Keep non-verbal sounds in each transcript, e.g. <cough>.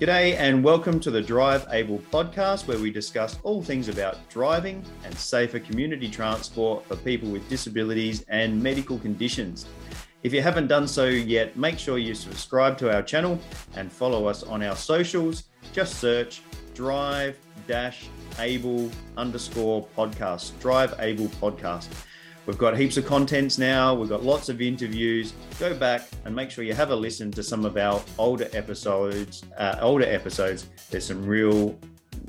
G'day and welcome to the Drive Able podcast, where we discuss all things about driving and safer community transport for people with disabilities and medical conditions. If you haven't done so yet, make sure you subscribe to our channel and follow us on our socials. Just search Drive Able underscore podcast, Drive Able podcast. We've got heaps of contents now. We've got lots of interviews. Go back and make sure you have a listen to some of our older episodes. Uh, older episodes. There's some real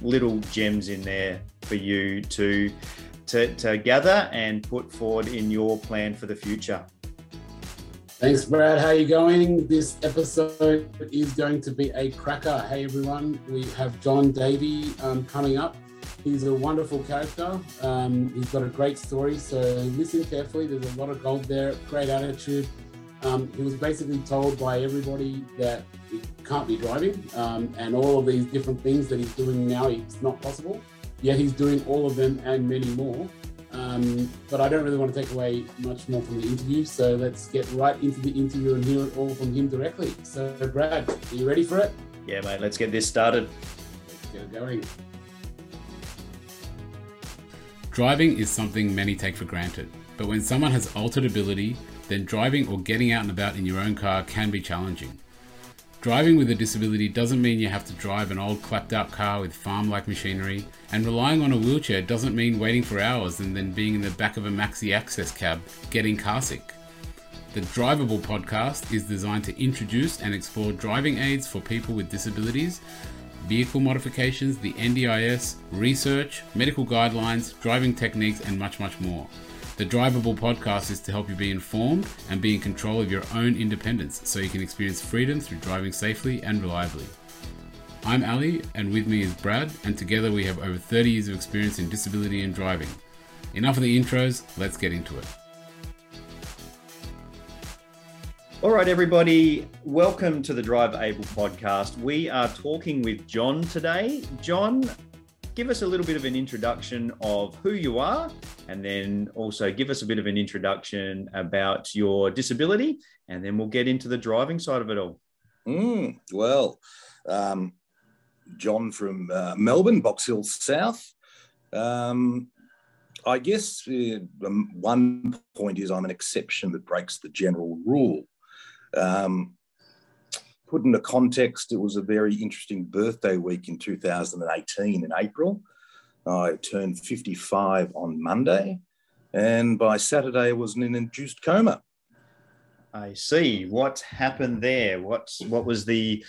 little gems in there for you to, to to gather and put forward in your plan for the future. Thanks, Brad. How are you going? This episode is going to be a cracker. Hey, everyone. We have John Davey um, coming up. He's a wonderful character. Um, he's got a great story. So listen carefully. There's a lot of gold there. Great attitude. Um, he was basically told by everybody that he can't be driving, um, and all of these different things that he's doing now, it's not possible. Yet he's doing all of them and many more. Um, but I don't really want to take away much more from the interview. So let's get right into the interview and hear it all from him directly. So, Brad, are you ready for it? Yeah, mate. Let's get this started. Let's get going. Driving is something many take for granted, but when someone has altered ability, then driving or getting out and about in your own car can be challenging. Driving with a disability doesn't mean you have to drive an old clapped out car with farm like machinery, and relying on a wheelchair doesn't mean waiting for hours and then being in the back of a maxi access cab getting car sick. The Drivable podcast is designed to introduce and explore driving aids for people with disabilities vehicle modifications, the NDIS, research, medical guidelines, driving techniques, and much, much more. The Drivable podcast is to help you be informed and be in control of your own independence so you can experience freedom through driving safely and reliably. I'm Ali, and with me is Brad, and together we have over 30 years of experience in disability and driving. Enough of the intros, let's get into it. All right, everybody, welcome to the Drive Able podcast. We are talking with John today. John, give us a little bit of an introduction of who you are, and then also give us a bit of an introduction about your disability, and then we'll get into the driving side of it all. Mm, well, um, John from uh, Melbourne, Box Hill South. Um, I guess uh, one point is I'm an exception that breaks the general rule. Um, put into context, it was a very interesting birthday week in 2018 in April. I turned 55 on Monday, and by Saturday I was in an induced coma. I see. What happened there? What what was the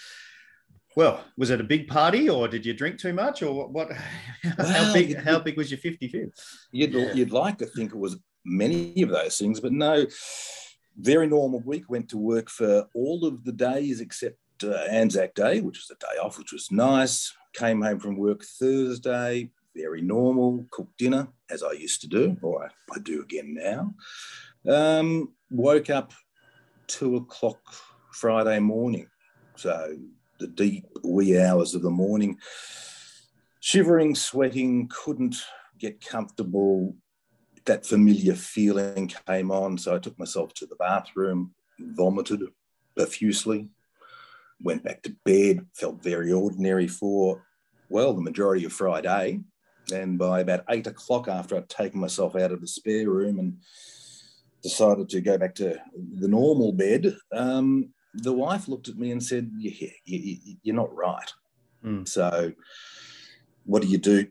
well, was it a big party or did you drink too much or what? <laughs> how well, big how big was your 55th? You'd, you'd like to think it was many of those things, but no, very normal week. Went to work for all of the days except uh, Anzac Day, which was a day off, which was nice. Came home from work Thursday, very normal. Cooked dinner as I used to do, or I, I do again now. Um, woke up two o'clock Friday morning, so the deep wee hours of the morning. Shivering, sweating, couldn't get comfortable, that familiar feeling came on. So I took myself to the bathroom, vomited profusely, went back to bed, felt very ordinary for, well, the majority of Friday. And by about eight o'clock, after I'd taken myself out of the spare room and decided to go back to the normal bed, um, the wife looked at me and said, Yeah, you're not right. Mm. So, what do you do?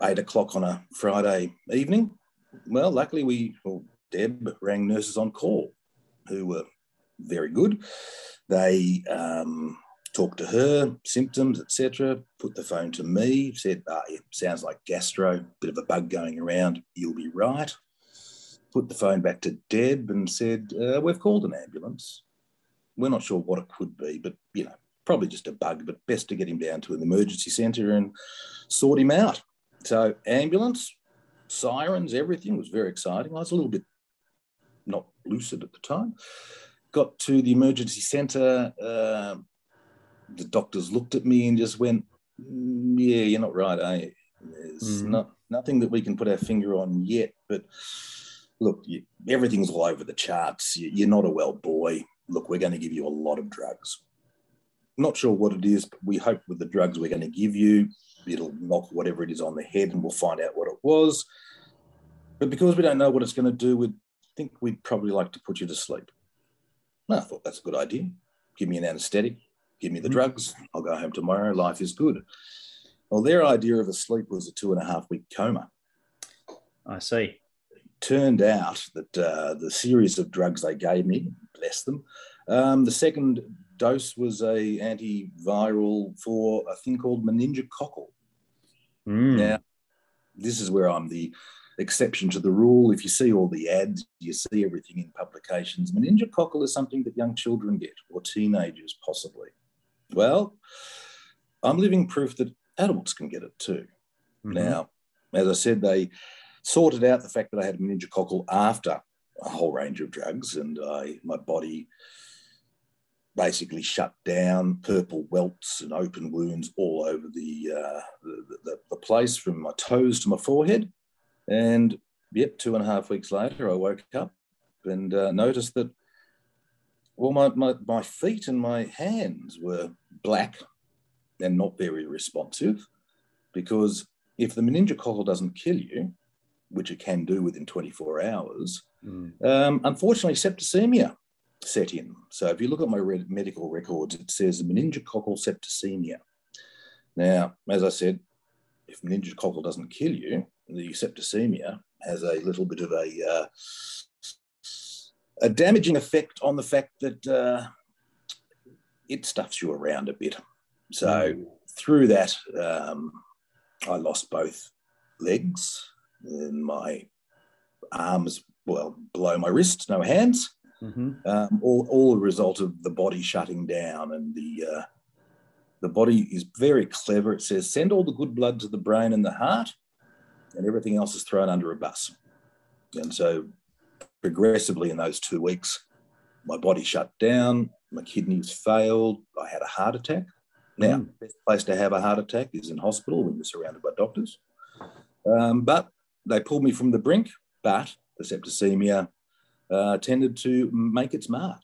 Eight o'clock on a Friday evening? Well, luckily we, well, Deb rang nurses on call who were very good. They um, talked to her, symptoms, etc. Put the phone to me, said, ah, it sounds like gastro, bit of a bug going around. You'll be right. Put the phone back to Deb and said, uh, we've called an ambulance. We're not sure what it could be, but you know, probably just a bug. But best to get him down to an emergency centre and sort him out. So ambulance sirens, everything was very exciting. I was a little bit not lucid at the time. Got to the emergency centre. Uh, the doctors looked at me and just went, mm, "Yeah, you're not right, eh? There's mm. not nothing that we can put our finger on yet, but." Look, you, everything's all over the charts. You, you're not a well boy. Look, we're going to give you a lot of drugs. not sure what it is, but we hope with the drugs we're going to give you, it'll knock whatever it is on the head and we'll find out what it was. But because we don't know what it's going to do, we think we'd probably like to put you to sleep. Well, I thought that's a good idea. Give me an anesthetic, give me the Mm. drugs, I'll go home tomorrow, life is good. Well, their idea of a sleep was a two and a half week coma. I see. Turned out that uh, the series of drugs they gave me, bless them, um, the second dose was a antiviral for a thing called meningococcal. Mm. Now, this is where I'm the exception to the rule. If you see all the ads, you see everything in publications. Meningococcal is something that young children get, or teenagers possibly. Well, I'm living proof that adults can get it too. Mhm. Now, as I said, they sorted out the fact that I had meningococcal after a whole range of drugs, and I my body basically shut down, purple welts and open wounds all over the, uh, the, the the place from my toes to my forehead. And yep, two and a half weeks later, I woke up and uh, noticed that well, my, my my feet and my hands were black and not very responsive because if the meningococcal doesn't kill you, which it can do within 24 hours, Mm. um, unfortunately, septicemia set in. So if you look at my red medical records, it says meningococcal septicemia. Now, as I said, if meningococcal doesn't kill you, the septicemia has a little bit of a uh, a damaging effect on the fact that uh, it stuffs you around a bit. So through that, um, I lost both legs and my arms, well, below my wrist, no hands. Mhm. Um, all, all a result of the body shutting down and the uh, the body is very clever. It says send all the good blood to the brain and the heart, and everything else is thrown under a bus. And so, progressively in those two weeks, my body shut down. My kidneys failed. I had a heart attack. Now, Mm. best place to have a heart attack is in hospital when you're surrounded by doctors. Um, but they pulled me from the brink. But the septicemia uh, tended to make its mark.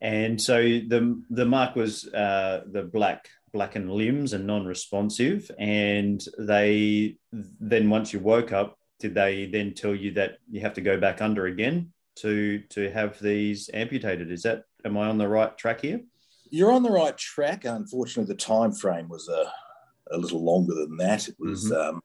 And so the the mark was uh, the black blackened limbs and non-responsive. And they then once you woke up, did they then tell you that you have to go back under again to to have these amputated? Is that am I on the right track here? You're on the right track. Unfortunately, the time frame was a, a little longer than that. It was um,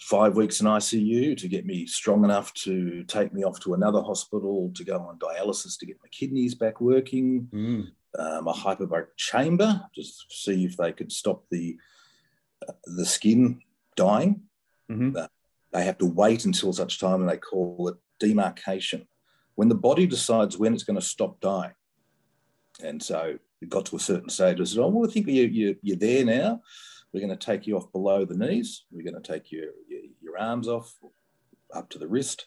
five weeks in ICU to get me strong enough to take me off to another hospital to go on dialysis to get my kidneys back working. Mm. um, a hyperbaric chamber just to see if they could stop the uh, the skin dying. Mhm. They have to wait until such time, and they call it demarcation, when the body decides when it's going to stop dying. And so it got to a certain stage. I said, "Oh, well, I think you, you, you're there now. We're going to take you off below the knees. We're going to take your, your, your arms off up to the wrist.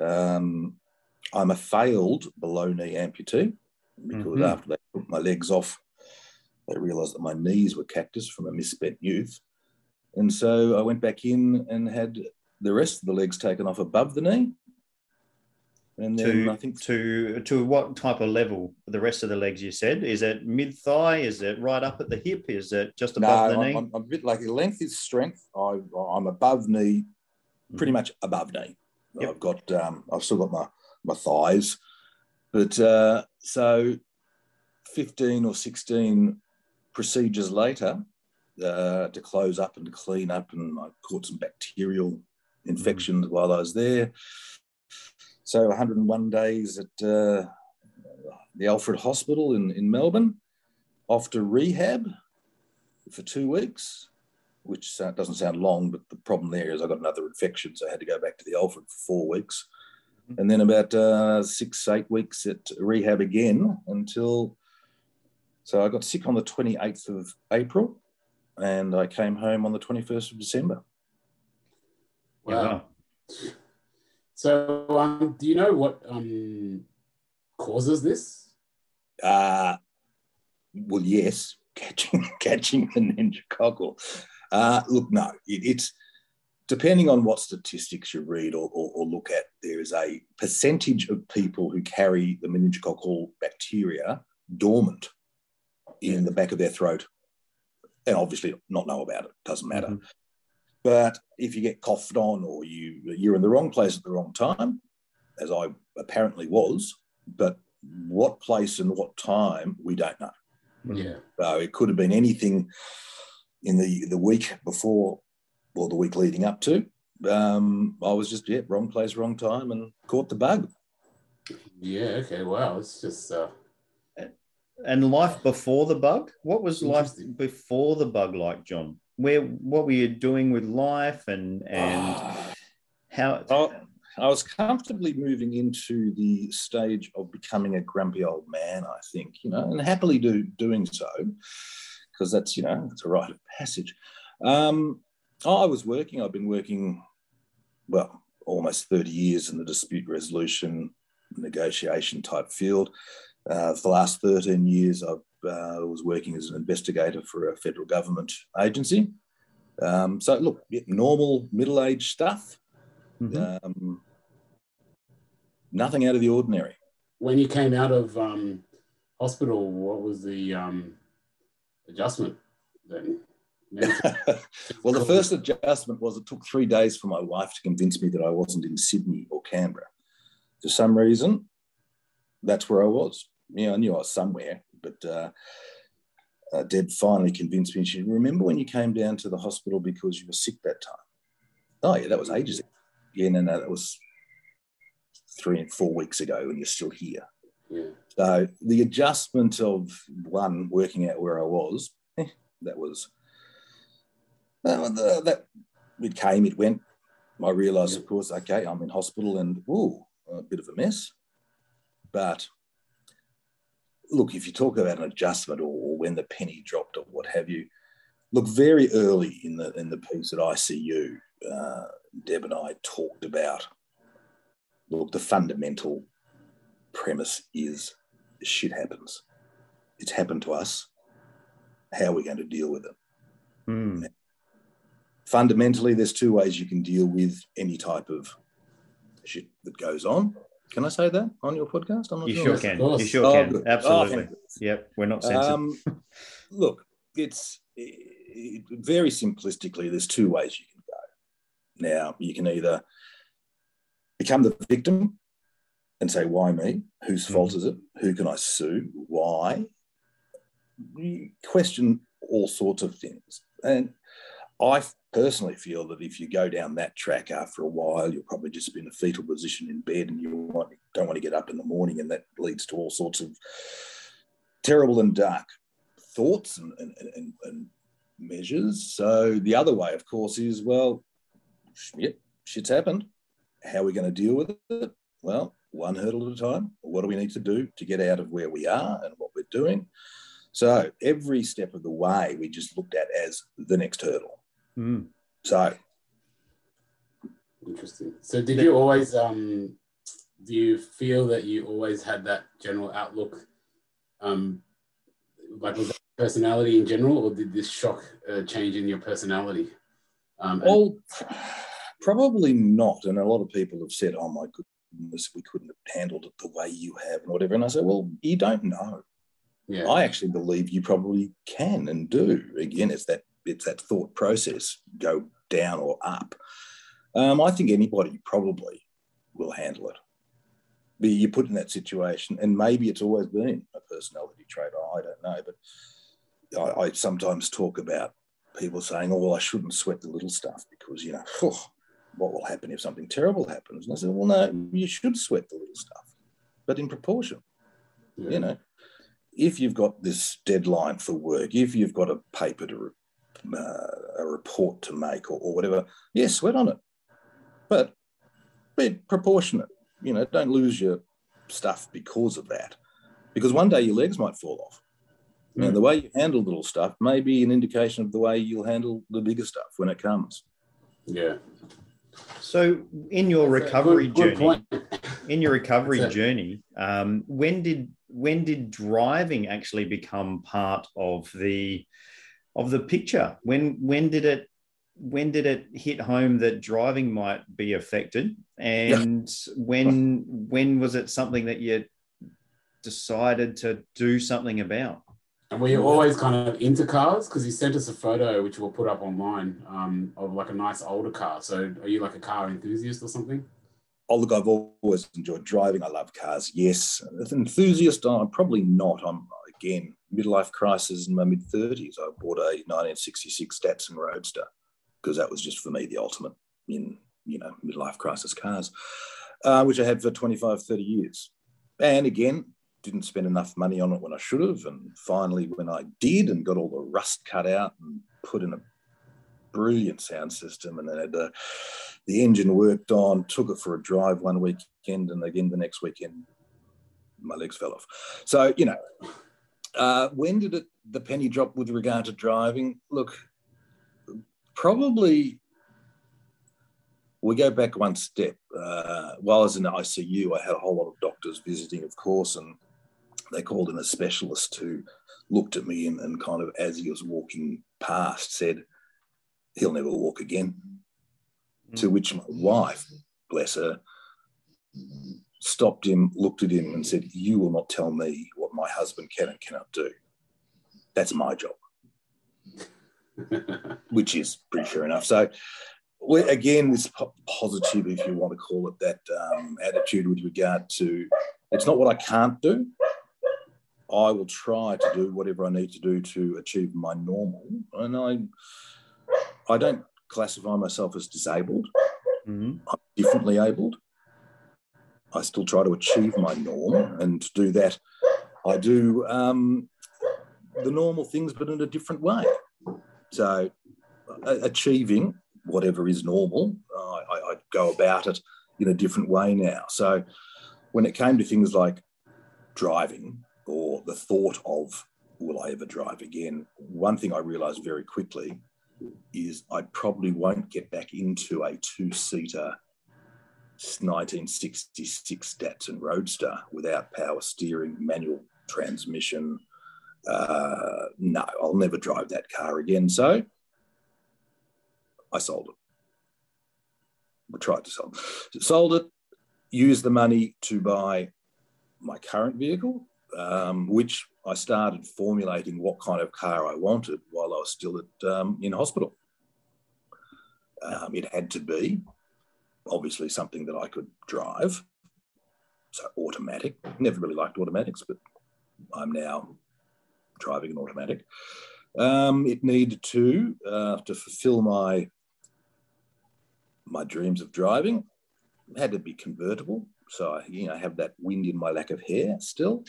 Um, I'm a failed below knee amputee because Mhm. after they took my legs off, they realised that my knees were cactus from a misspent youth. And so I went back in and had the rest of the legs taken off above the knee. And then To I think to to what type of level? The rest of the legs you said is it mid thigh? Is it right up at the hip? Is it just no, above the I'm, knee? I'm, I'm a bit like length is strength. I, I'm above knee, pretty Mhm. much above knee. Yep. I've got, um, I've still got my my thighs, but uh, so 15 or 16 procedures later uh, to close up and clean up, and I caught some bacterial infections while I was there. So 101 days at uh, the Alfred Hospital in, in Melbourne, off to rehab for two weeks, which doesn't sound long, but the problem there is I got another infection, so I had to go back to the Alfred for four weeks. Mhm. And then about uh, six, eight weeks at rehab again until. So I got sick on the 28th of April and I came home on the 21st of December. Wow. wow. So, um, do you know what um, causes this? Uh, well, yes, <laughs> catching catching the meningococcal. Uh, look, no, it, it's depending on what statistics you read or, or, or look at. There is a percentage of people who carry the meningococcal bacteria dormant in the back of their throat, and obviously not know about it. Doesn't matter. Mhm. But if you get coughed on or you you're in the wrong place at the wrong time, as I apparently was, but what place and what time we don't know. Yeah. So it could have been anything in the the week before or the week leading up to. Um, I was just yeah, wrong place, wrong time, and caught the bug. Yeah. Okay. Wow. It's just. Uh, And life before the bug? What was life before the bug like, John? Where what were you doing with life and and how Oh, I was comfortably moving into the stage of becoming a grumpy old man, I think, you know, and happily do doing so, because that's, you know, it's a rite of passage. Um, I was working, I've been working, well, almost 30 years in the dispute resolution negotiation type field. Uh, for the last 13 years, I uh, was working as an investigator for a federal government agency. Um, so, look, normal middle aged stuff. Mhm. Um, nothing out of the ordinary. when you came out of um, hospital, what was the um, adjustment then? <laughs> well, the first adjustment was it took three days for my wife to convince me that I wasn't in Sydney or Canberra. For some reason, that's where I was. Yeah, I knew I was somewhere, but uh, uh, Deb finally convinced me. She remember when you came down to the hospital because you were sick that time. Oh yeah, that was ages ago. Yeah, no, no, that was three and four weeks ago, and you're still here. yeah. So the adjustment of one working out where I was, eh, that was uh, the, that it came, it went. I realised, of course, okay, I'm in hospital and ooh, a bit of a mess. But look, if you talk about an adjustment or, or when the penny dropped or what have you, look very early in the in the piece at ICU, uh, Deb and I talked about look the fundamental premise is shit happens. It's happened to us. How are we going to deal with it? Mm. Fundamentally, there's two ways you can deal with any type of shit that goes on. Can I say that on your podcast? I'm not You sure. sure can. You sure Oh, can. good. Absolutely. Oh, Yep. We're not censored. Um, <laughs> look, it's it, very simplistically, there's two ways you can go. Now, you can either become the victim and say, why me? Whose fault is it? Who can I sue? Why? You question all sorts of things. And I personally feel that if you go down that track after a while, you'll probably just be in a fetal position in bed and you want, don't want to get up in the morning, and that leads to all sorts of terrible and dark thoughts and, and, and, and measures. So the other way, of course, is well, shit's happened. How are we going to deal with it? Well, one hurdle at a time. What do we need to do to get out of where we are and what we're doing? So every step of the way, we just looked at as the next hurdle. Mm. So Interesting. So, did you always um, do you feel that you always had that general outlook? Um, like was that personality in general, or did this shock uh, change in your personality? Um, and- Well, probably not. And a lot of people have said, oh my goodness, we couldn't have handled it the way you have and whatever. And I say, well, you don't know. yeah, I actually believe you probably can and do. Again, it's that it's that thought process, go down or up. Um, I think anybody probably will handle it. But you're put in that situation, and maybe it's always been a personality trait. I don't know, but I, I sometimes talk about people saying, "Oh, well, I shouldn't sweat the little stuff because you know, what will happen if something terrible happens?" And I said, "Well, no, you should sweat the little stuff, but in proportion." yeah. you know, if you've got this deadline for work, if you've got a paper to, uh, a report to make or, or whatever, yeah, sweat on it, but be proportionate. You know, don't lose your stuff because of that, because one day your legs might fall off. And the way you handle little stuff may be an indication of the way you'll handle the bigger stuff when it comes. yeah. So, in your That's recovery good- good journey, point. <laughs> in your recovery journey, um, when did when did driving actually become part of the of the picture? When when did it when did it hit home that driving might be affected? And when when was it something that you decided to do something about? And were you always kind of into cars? Because you sent us a photo, which we'll put up online, um, of like a nice older car. So are you like a car enthusiast or something? Oh, look, I've always enjoyed driving. I love cars, yes. An enthusiast, I'm probably not. I'm, again, midlife crisis in my mid 30s. I bought a 1966 Datsun Roadster because that was just for me the ultimate in, you know, midlife crisis cars, uh, which I had for 25, 30 years. And again, didn't spend enough money on it when I should have. And finally, when I did and got all the rust cut out and put in a brilliant sound system and then had the, the engine worked on, took it for a drive one weekend and again the next weekend, my legs fell off. So, you know, uh, when did it, the penny drop with regard to driving? Look, probably we go back one step. Uh, while I was in the ICU, I had a whole lot of doctors visiting, of course, and they called in a specialist who looked at me and, and kind of, as he was walking past, said, He'll never walk again. Mm. To which my wife, bless her, stopped him, looked at him, and said, You will not tell me what my husband can and cannot do. That's my job. <laughs> which is pretty sure enough. So, again, this positive, if you want to call it that, um, attitude with regard to it's not what I can't do, I will try to do whatever I need to do to achieve my normal. And I, I don't classify myself as disabled. Mm-hmm. I'm differently abled. I still try to achieve my norm, and to do that, I do um, the normal things, but in a different way. So, achieving whatever is normal, I, I go about it in a different way now. So, when it came to things like driving, or the thought of will I ever drive again, one thing I realized very quickly is I probably won't get back into a two seater 1966 Datsun Roadster without power steering, manual transmission. Uh, no, I'll never drive that car again. So I sold it. We tried to sell it. Sold it, used the money to buy my current vehicle, um, which I started formulating what kind of car I wanted while I was still at, um, in hospital. Um, it had to be obviously something that I could drive, so automatic. Never really liked automatics, but I'm now driving an automatic. Um, it needed to uh, to fulfil my my dreams of driving. It had to be convertible so I, you know, have that wind in my lack of hair still.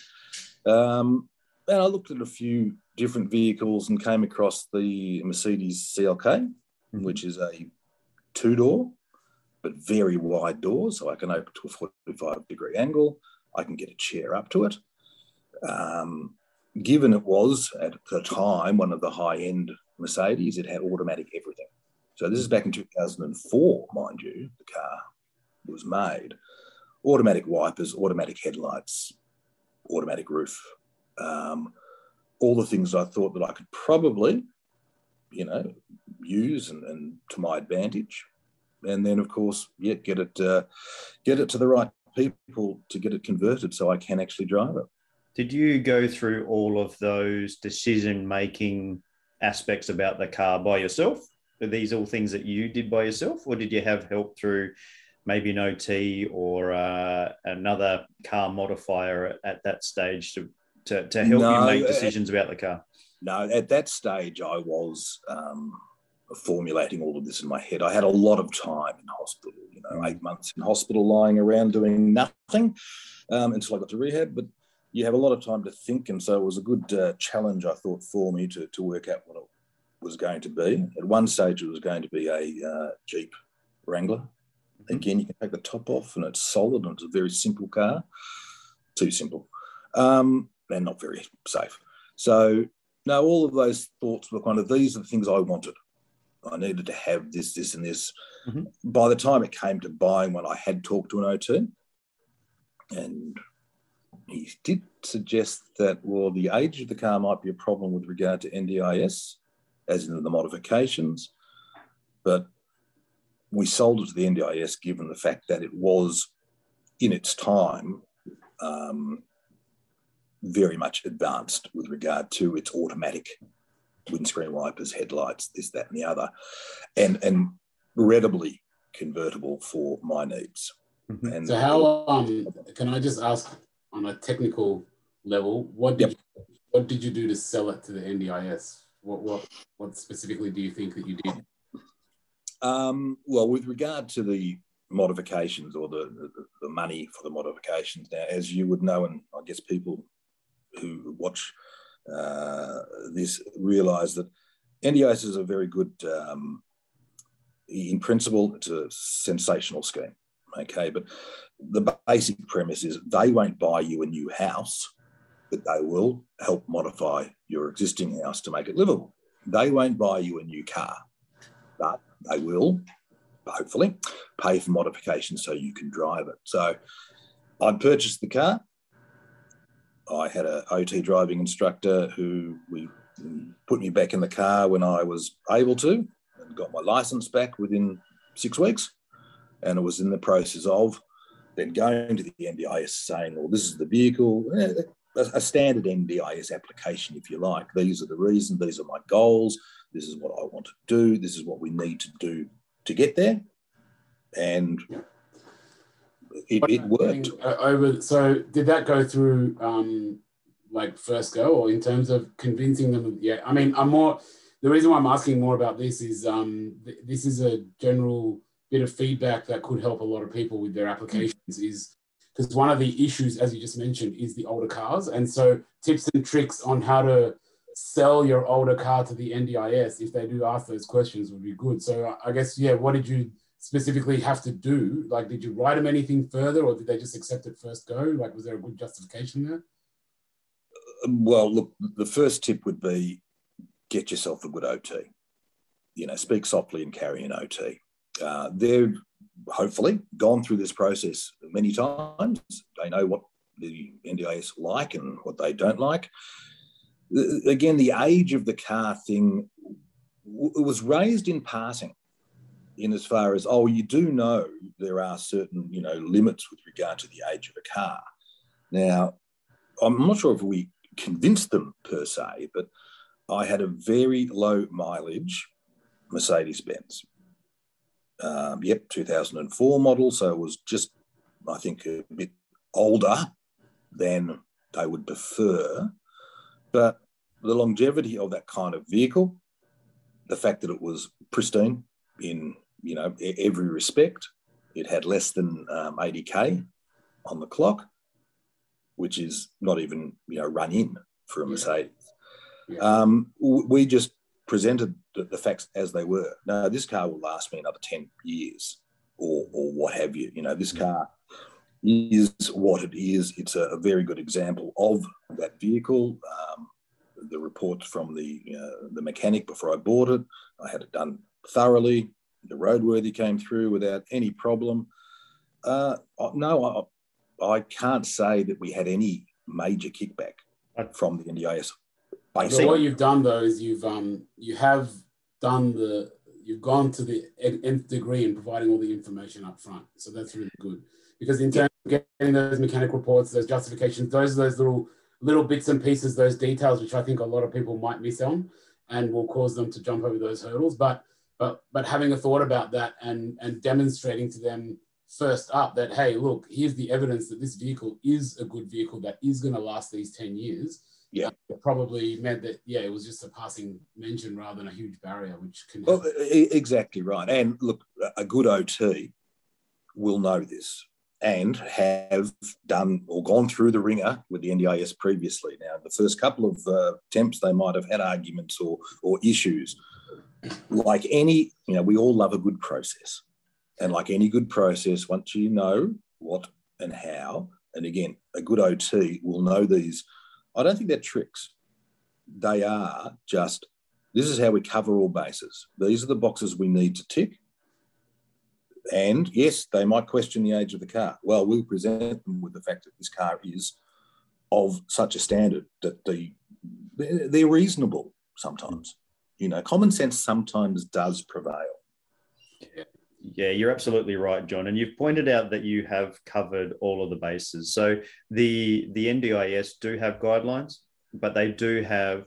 Um, and I looked at a few different vehicles and came across the Mercedes CLK, mm-hmm. which is a two door, but very wide doors. So I can open to a 45 degree angle. I can get a chair up to it. Um, given it was at the time one of the high end Mercedes, it had automatic everything. So this is back in 2004, mind you, the car was made automatic wipers, automatic headlights, automatic roof, um, all the things I thought that I could probably, you know, use and, and to my advantage. And then, of course, yeah, get it, uh, get it to the right people to get it converted so I can actually drive it. Did you go through all of those decision making aspects about the car by yourself? Are these all things that you did by yourself, or did you have help through maybe an OT or uh, another car modifier at, at that stage to, to, to help no, you make decisions at, about the car? No, at that stage, I was um, formulating all of this in my head. I had a lot of time in hospital, you know, eight months in hospital lying around doing nothing um, until I got to rehab. But you have a lot of time to think. And so it was a good uh, challenge, I thought, for me to, to work out what it was going to be. At one stage, it was going to be a uh, Jeep Wrangler Mm-hmm. Again, you can take the top off and it's solid and it's a very simple car. Too simple. Um, and not very safe. So now all of those thoughts were kind of these are the things I wanted. I needed to have this, this, and this. Mm-hmm. By the time it came to buying one, I had talked to an OT, and he did suggest that well, the age of the car might be a problem with regard to NDIS, as in the modifications, but we sold it to the NDIS given the fact that it was in its time um, very much advanced with regard to its automatic windscreen wipers, headlights, this, that, and the other, and and readily convertible for my needs. Mm-hmm. And so, how um, can I just ask on a technical level, what did yep. you, what did you do to sell it to the NDIS? What what what specifically do you think that you did? Um, well, with regard to the modifications or the, the, the money for the modifications, now as you would know, and I guess people who watch uh, this realise that NDIS is a very good, um, in principle, it's a sensational scheme. Okay, but the basic premise is they won't buy you a new house, but they will help modify your existing house to make it livable. They won't buy you a new car, but they will, hopefully, pay for modifications so you can drive it. So I purchased the car. I had an OT driving instructor who we put me back in the car when I was able to and got my license back within six weeks. And it was in the process of then going to the NDIS saying, well, this is the vehicle, eh, a standard NDIS application, if you like. These are the reasons, these are my goals, this is what I want to do, this is what we need to do to get there. And it, it worked. Over, so did that go through um, like first go or in terms of convincing them? Yeah, I mean, I'm more, the reason why I'm asking more about this is um, th- this is a general bit of feedback that could help a lot of people with their applications is because one of the issues, as you just mentioned, is the older cars. And so tips and tricks on how to sell your older car to the NDIS, if they do ask those questions, would be good. So I guess, yeah, what did you specifically have to do? Like, did you write them anything further or did they just accept it first go? Like, was there a good justification there? Well, look, the first tip would be get yourself a good OT. You know, speak softly and carry an OT. Uh, they've hopefully gone through this process many times. They know what the NDIS like and what they don't like. Again, the age of the car thing was raised in passing in as far as oh you do know there are certain you know limits with regard to the age of a car now i'm not sure if we convinced them per se but i had a very low mileage mercedes benz um, yep, 2004 model. So it was just, I think, a bit older than they would prefer. But the longevity of that kind of vehicle, the fact that it was pristine in you know every respect, it had less than um, 80k on the clock, which is not even you know run in for a Mercedes. Yeah. Um, we just presented the, facts as they were. No, this car will last me another 10 years or, or what have you. You know, this mm. car is what it is. It's a, a very good example of that vehicle. Um, the report from the, uh, the mechanic before I bought it, I had it done thoroughly. The roadworthy came through without any problem. Uh, no, I, I can't say that we had any major kickback from the NDIS so what you've done though is you've um you have done the you've gone to the nth degree in providing all the information up front. So that's really good because in terms of getting those mechanic reports, those justifications, those are those little little bits and pieces, those details, which I think a lot of people might miss on, and will cause them to jump over those hurdles. But but but having a thought about that and and demonstrating to them first up that hey, look, here's the evidence that this vehicle is a good vehicle that is going to last these ten years yeah, it probably meant that yeah, it was just a passing mention rather than a huge barrier, which can. Well, exactly right. And look, a good OT will know this and have done or gone through the ringer with the NDIS previously. Now, the first couple of uh, attempts, they might have had arguments or or issues. Like any, you know, we all love a good process, and like any good process, once you know what and how, and again, a good OT will know these I don't think they're tricks. They are just this is how we cover all bases. These are the boxes we need to tick. And yes, they might question the age of the car. Well, we'll present them with the fact that this car is of such a standard that the they're reasonable sometimes. You know, common sense sometimes does prevail. Yeah. You're absolutely right, John. And you've pointed out that you have covered all of the bases. So the the NDIS do have guidelines, but they do have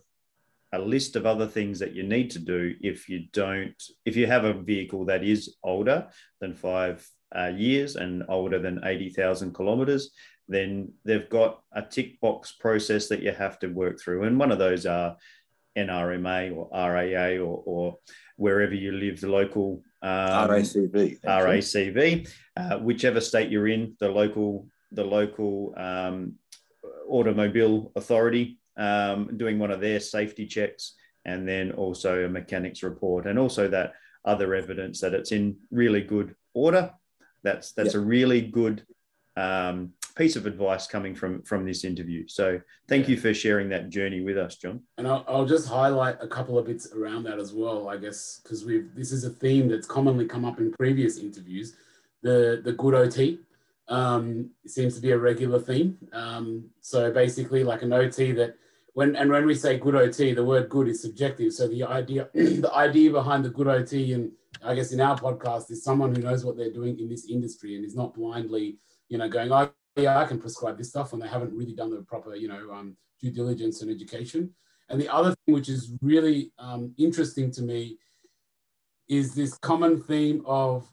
a list of other things that you need to do if you don't if you have a vehicle that is older than five uh, years and older than 80,000 kilometers, then they've got a tick box process that you have to work through. And one of those are NRMA or RAA or, or wherever you live, the local um, RACV. RACV, uh, whichever state you're in, the local the local um, automobile authority um, doing one of their safety checks, and then also a mechanic's report, and also that other evidence that it's in really good order. That's that's yep. a really good um, piece of advice coming from from this interview. So thank you for sharing that journey with us, John. And I'll, I'll just highlight a couple of bits around that as well. I guess because we've this is a theme that's commonly come up in previous interviews. The the good OT um, seems to be a regular theme. Um, so basically, like an OT that when and when we say good OT, the word good is subjective. So the idea <clears throat> the idea behind the good OT and I guess in our podcast is someone who knows what they're doing in this industry and is not blindly, you know, going, oh, yeah, I can prescribe this stuff when they haven't really done the proper, you know, um, due diligence and education. And the other thing which is really um, interesting to me is this common theme of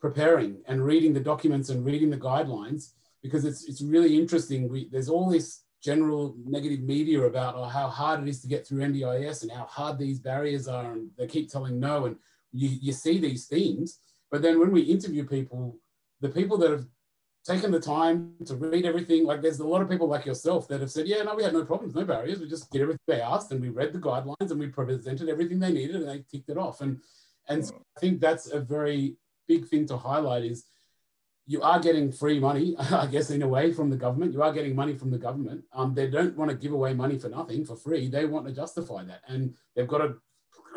preparing and reading the documents and reading the guidelines because it's it's really interesting. We, there's all this general negative media about oh, how hard it is to get through NDIS and how hard these barriers are, and they keep telling no. And you, you see these themes, but then when we interview people, the people that have taken the time to read everything. Like there's a lot of people like yourself that have said, yeah, no, we had no problems, no barriers. We just did everything they asked and we read the guidelines and we presented everything they needed and they ticked it off. And and so I think that's a very big thing to highlight is you are getting free money, <laughs> I guess, in a way from the government. You are getting money from the government. Um, they don't want to give away money for nothing, for free. They want to justify that. And they've got a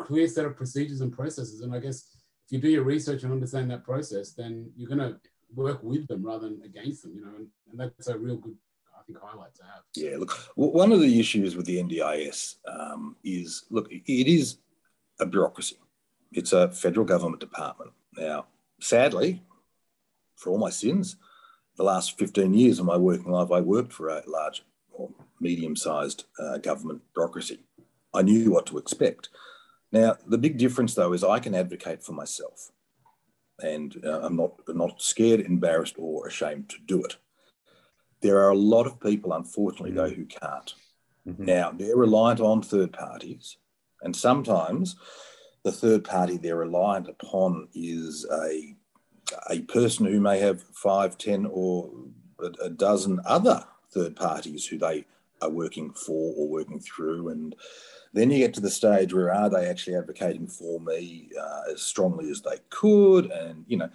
clear set of procedures and processes. And I guess if you do your research and understand that process, then you're going to work with them rather than against them, you know, and, and that's a real good, I think, highlight to have. Yeah, look, one of the issues with the NDIS um, is, look, it is a bureaucracy. It's a federal government department. Now, sadly, for all my sins, the last 15 years of my working life, I worked for a large or medium-sized uh, government bureaucracy. I knew what to expect. Now, the big difference, though, is I can advocate for myself and uh, I'm not not scared, embarrassed, or ashamed to do it. There are a lot of people, unfortunately, though, who can't. Mm-hmm. Now they're reliant on third parties, and sometimes the third party they're reliant upon is a a person who may have five, ten, or a, a dozen other third parties who they are working for or working through, and then you get to the stage where are they actually advocating for me uh, as strongly as they could? And, you know,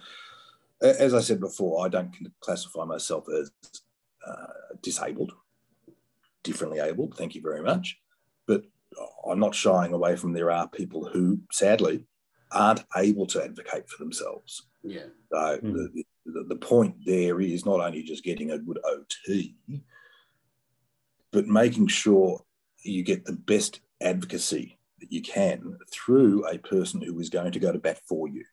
as I said before, I don't classify myself as uh, disabled, differently abled. Thank you very much. But I'm not shying away from there are people who, sadly, aren't able to advocate for themselves. Yeah. So mm. the, the, the point there is not only just getting a good OT, but making sure you get the best advocacy that you can through a person who is going to go to bat for you.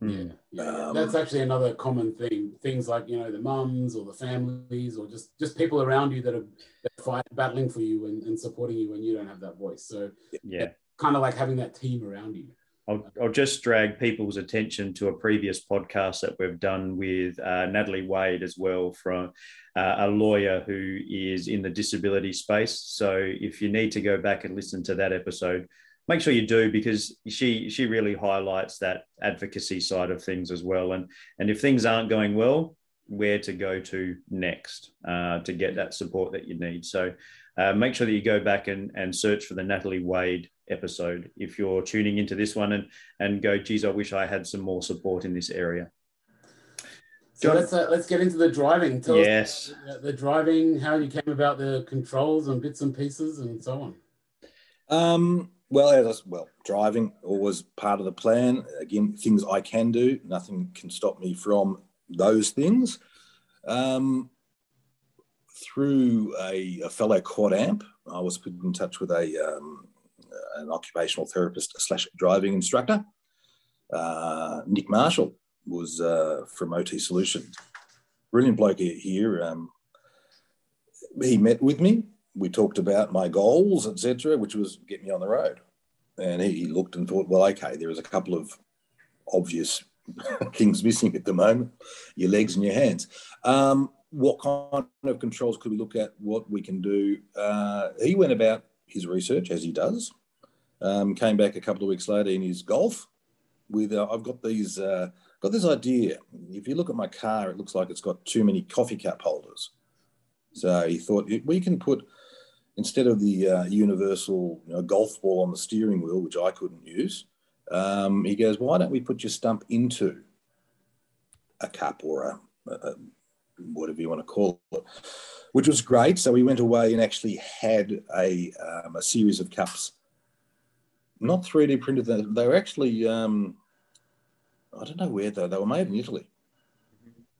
Yeah, yeah. Um, that's actually another common thing. Things like you know the mums or the families or just just people around you that are, that fight, battling for you and, and supporting you when you don't have that voice. So yeah, kind of like having that team around you. I'll, I'll, just drag people's attention to a previous podcast that we've done with uh, Natalie Wade as well, from uh, a lawyer who is in the disability space. So if you need to go back and listen to that episode, make sure you do because she she really highlights that advocacy side of things as well. And and if things aren't going well, where to go to next uh, to get that support that you need. So uh, make sure that you go back and, and search for the Natalie Wade episode if you're tuning into this one and, and go, geez, I wish I had some more support in this area. So let's uh, let's get into the driving. Tell yes, the, the, driving, how you came about the controls and bits and pieces and so on. Um, well, as well, driving always part of the plan. Again, things I can do, nothing can stop me from those things. Um, through a, a, fellow quad amp, I was put in touch with a um, an occupational therapist slash driving instructor, uh, Nick Marshall, was uh, from OT Solutions. Brilliant bloke here. Um, he met with me. We talked about my goals, etc., which was get me on the road. And he, looked and thought, well, okay, there is a couple of obvious <laughs> things missing at the moment your legs and your hands. Um, what kind of controls could we look at? What we can do? Uh, he went about his research as he does. Um, came back a couple of weeks later in his golf with uh, I've got these uh, got this idea. If you look at my car, it looks like it's got too many coffee cup holders. So he thought we can put instead of the uh, universal you know, golf ball on the steering wheel, which I couldn't use. Um, he goes, why don't we put your stump into a cup or a, a whatever you want to call it, which was great. So we went away and actually had a, um, a series of cups, not 3D printed. They were actually, um, I don't know where though, they were made in Italy.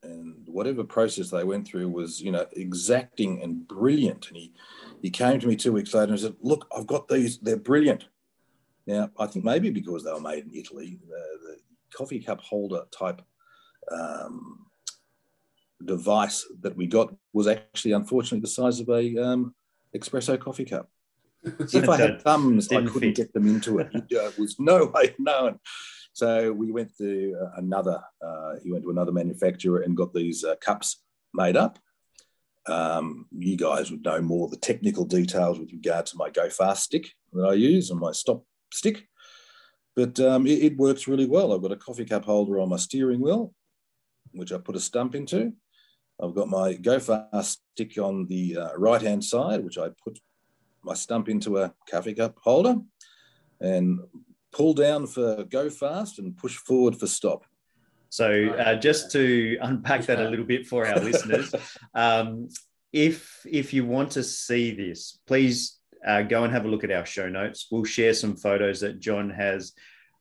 And whatever process they went through was, you know, exacting and brilliant. And he, he came to me two weeks later and said, look, I've got these, they're brilliant. Now, I think maybe because they were made in Italy, the, the coffee cup holder type um, device that we got was actually unfortunately the size of a um, espresso coffee cup. If I had thumbs, I couldn't fit. get them into it. <laughs> There was <laughs> no way known. So we went to uh, another. Uh, he went to another manufacturer and got these uh, cups made up. Um, you guys would know more the technical details with regard to my Go Fast stick that I use and my stop stick, but um, it, it works really well. I've got a coffee cup holder on my steering wheel, which I put a stump into. I've got my Go Fast stick on the uh, right hand side, which I put my stump into a coffee cup holder and pull down for Go Fast and push forward for stop. So, uh, just to unpack that a little bit for our listeners, <laughs> um, if if you want to see this, please uh, go and have a look at our show notes. We'll share some photos that John has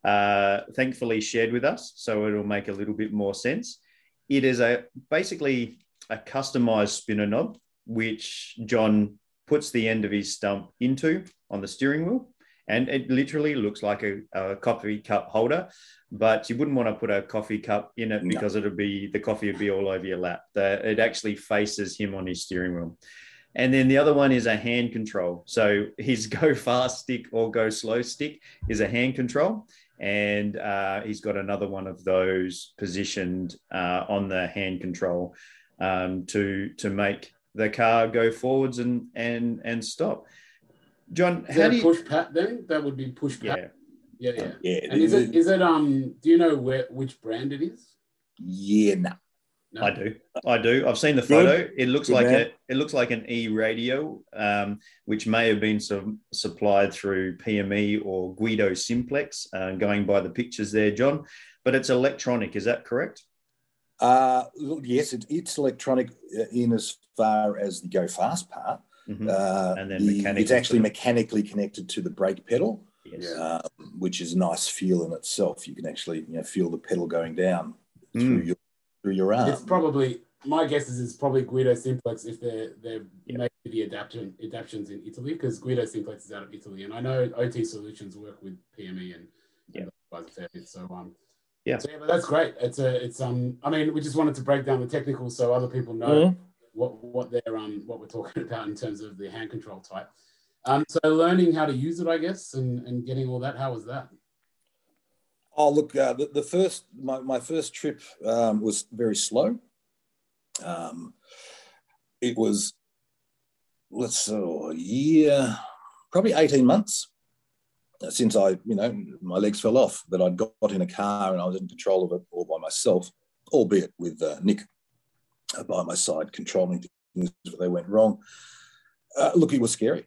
uh, thankfully shared with us, so it'll make a little bit more sense. It is a basically a customized spinner knob, which John puts the end of his stump into on the steering wheel. And it literally looks like a, a coffee cup holder, but you wouldn't want to put a coffee cup in it because no. it'd be the coffee would be all over your lap. The, it actually faces him on his steering wheel. And then the other one is a hand control. So his <laughs> go fast stick or go slow stick is a hand control. And uh, he's got another one of those positioned uh, on the hand control um, to to make the car go forwards and and and stop. John, is how do you push pat then? That would be push pat. Yeah, yeah, yeah. yeah and is it is it um? Do you know where which brand it is? Yeah, no. no. I do. I do. I've seen the photo. Good. It looks Good like man. a it looks like an e radio, um, which may have been some supplied through PME or Guido Simplex, uh, going by the pictures there, John. But it's electronic. Is that correct? Uh, yes, it, it's electronic uh, in as far as the go fast part. Mm-hmm. Uh, and then the, it's actually mechanically connected to the brake pedal, yes. uh, which is a nice feel in itself. You can actually you know, feel the pedal going down mm. through your through your arm. It's probably my guess is it's probably Guido Simplex if they're they're yeah. making the adaptation adaptations in Italy because Guido Simplex is out of Italy, and I know OT Solutions work with PME and, yeah. and so um yeah. So, yeah, but that's great. It's a, it's um. I mean, we just wanted to break down the technical so other people know mm-hmm. what what they're um what we're talking <laughs> about in terms of the hand control type. Um, so learning how to use it, I guess, and and getting all that. How was that? Oh, look, uh, the, the first my, my first trip um, was very slow. Um, it was let's say a year, probably eighteen months since I, you know, my legs fell off, that I'd got in a car and I was in control of it all by myself, albeit with uh, Nick uh, by my side controlling things if they went wrong. Uh, look, it was scary.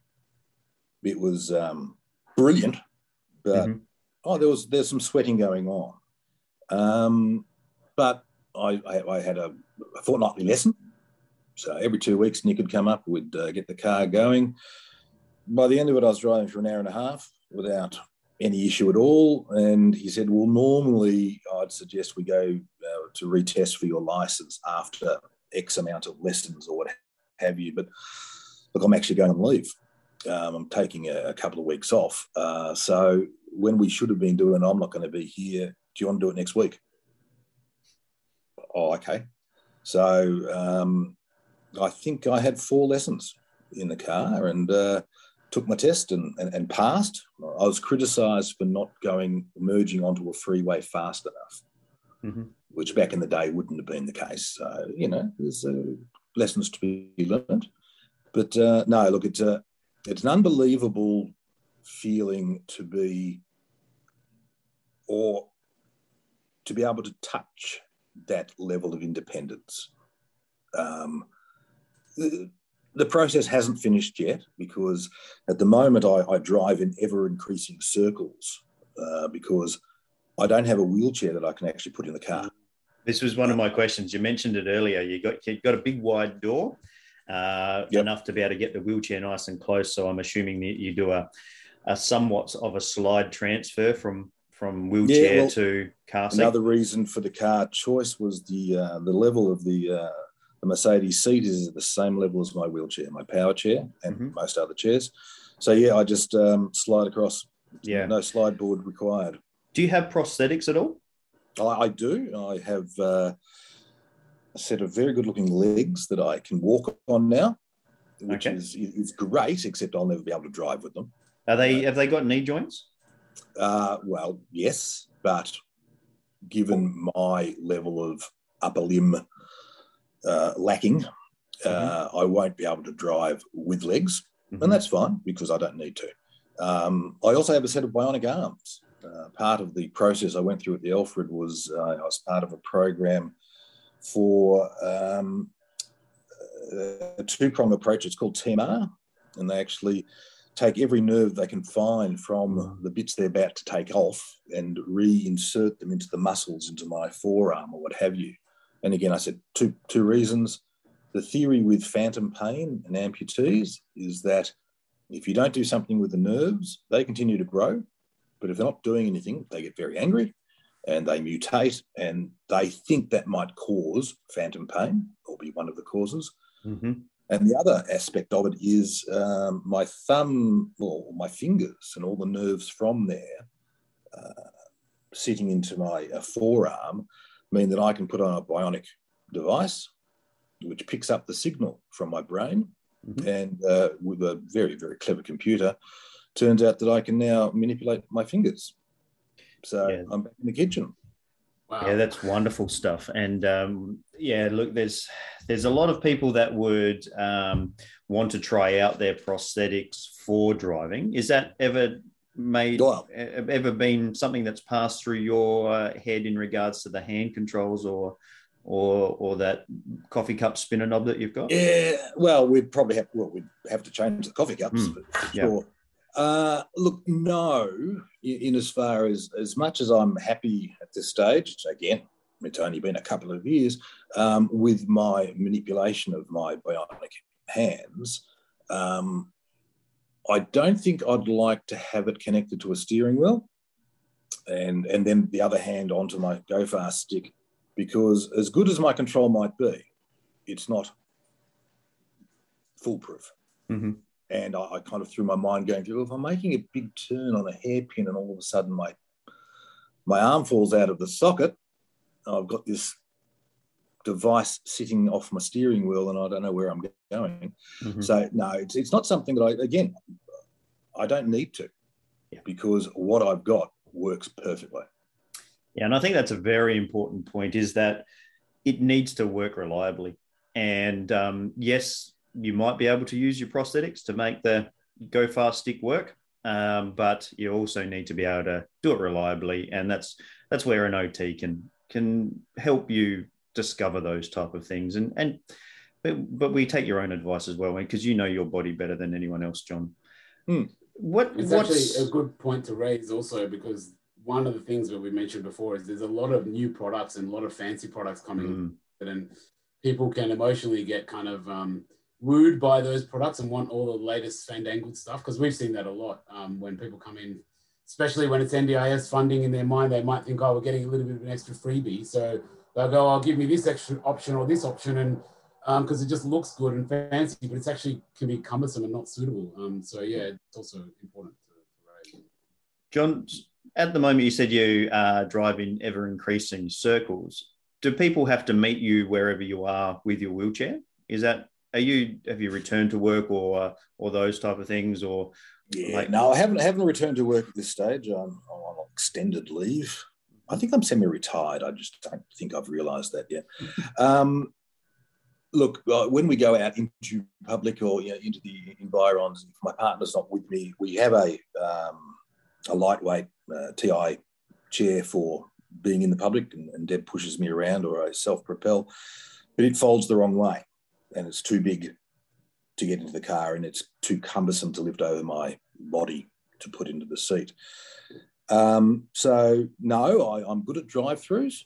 It was um, brilliant, but mm-hmm. oh, there was there's some sweating going on. Um, but I, I, I had a, a, fortnightly lesson, so every two weeks Nick would come up, we'd uh, get the car going. By the end of it, I was driving for an hour and a half without any issue at all. And he said, Well, normally I'd suggest we go uh, to retest for your license after X amount of lessons or what have you. But look, I'm actually going on leave. Um, I'm taking a, a, couple of weeks off. Uh, so when we should have been doing, I'm not going to be here. Do you want to do it next week? oh, okay. So um, I think I had four lessons in the car and uh, took my test and, and, and passed. I was criticised for not going merging onto a freeway fast enough, mm-hmm. which back in the day wouldn't have been the case. So you know, there's uh, lessons to be learned. But uh, no, look, it's a it's an unbelievable feeling to be or to be able to touch that level of independence. Um, the, process hasn't finished yet because at the moment I, I drive in ever increasing circles uh, because I don't have a wheelchair that I can actually put in the car. This was one of my questions. You mentioned it earlier. You got you got a big wide door, uh, yep. enough to be able to get the wheelchair nice and close. So I'm assuming that you do a, a somewhat of a slide transfer from from wheelchair yeah, well, to car seat. Another reason for the car choice was the uh, the level of the uh, the Mercedes seat is at the same level as my wheelchair, my power chair, and mm-hmm. most other chairs. So yeah, I just um, slide across. Yeah, no slide board required. Do you have prosthetics at all? I, I do. I have uh, a set of very good looking legs that I can walk on now, which okay. is is great. Except I'll never be able to drive with them. Are they? Uh, have they got knee joints? Uh, well, yes, but given my level of upper limb uh, lacking, uh, mm-hmm. I won't be able to drive with legs, mm-hmm. and that's fine because I don't need to. Um, I also have a set of bionic arms. Uh, part of the process I went through at the Alfred was uh, I was part of a program for um, a two prong approach. It's called TMR, and they actually take every nerve they can find from the bits they're about to take off and reinsert them into the muscles, into my forearm or what have you. And again, I said two, two reasons. The theory with phantom pain and amputees is that if you don't do something with the nerves, they continue to grow. But if they're not doing anything, they get very angry and they mutate and they think that might cause phantom pain or be one of the causes. Mm-hmm. And the other aspect of it is um, my thumb or my fingers and all the nerves from there uh, sitting into my uh, forearm mean that I can put on a bionic device which picks up the signal from my brain. Mm-hmm. And uh, with a very, very clever computer, turns out that I can now manipulate my fingers. So yeah. I'm back in the kitchen. Wow. Yeah, that's wonderful stuff. And um, yeah, look, there's there's a lot of people that would um, want to try out their prosthetics for driving. Is that ever made well, ever been something that's passed through your uh, head in regards to the hand controls or or or that coffee cup spinner knob that you've got? Yeah, well, we'd probably have well, we'd have to change the coffee cups mm, for sure. Uh, look, no, in as far as as much as I'm happy at this stage, again, it's only been a couple of years, um, with my manipulation of my bionic hands, um, I don't think I'd like to have it connected to a steering wheel and, and then the other hand onto my go fast stick because as good as my control might be, it's not foolproof. Mm-hmm. And I, I, kind of threw my mind going through, if I'm making a big turn on a hairpin and all of a sudden my my arm falls out of the socket, I've got this device sitting off my steering wheel and I don't know where I'm going. Mm-hmm. So no, it's, it's not something that I, again, I don't need to yeah. because what I've got works perfectly. Yeah. And I think that's a very important point is that it needs to work reliably. And um, yes, you might be able to use your prosthetics to make the go fast stick work. Um, but you also need to be able to do it reliably. And that's, that's where an OT can can help you discover those type of things and and but, but we take your own advice as well because you know your body better than anyone else john hmm. What it's what's... actually a good point to raise also because one of the things that we mentioned before is there's a lot of new products and a lot of fancy products coming mm. and people can emotionally get kind of um, wooed by those products and want all the latest fandangled stuff because we've seen that a lot um, when people come in especially when it's NDIS funding in their mind, they might think, oh, we're getting a little bit of an extra freebie. So they'll go, I'll oh, give me this extra option or this option. And because um, it just looks good and fancy, but it's actually can be cumbersome and not suitable. Um, so yeah, it's also important to, to raise. John, at the moment you said you are driving ever increasing circles. do people have to meet you wherever you are with your wheelchair? Is that are you have you returned to work or or those type of things or yeah, like, no, I haven't I haven't returned to work at this stage. I'm, I'm on extended leave. I think I'm semi-retired. I just don't think I've realised that yet. <laughs> Um, look, uh, when we go out into public or you know, into the environs, if my partner's not with me, we have a um, a lightweight uh, TI chair for being in the public, and, and Deb pushes me around, or I self-propel, but it folds the wrong way, and it's too big to get into the car, and it's too cumbersome to lift over my body to put into the seat. Um, so no, I, am good at drive-throughs.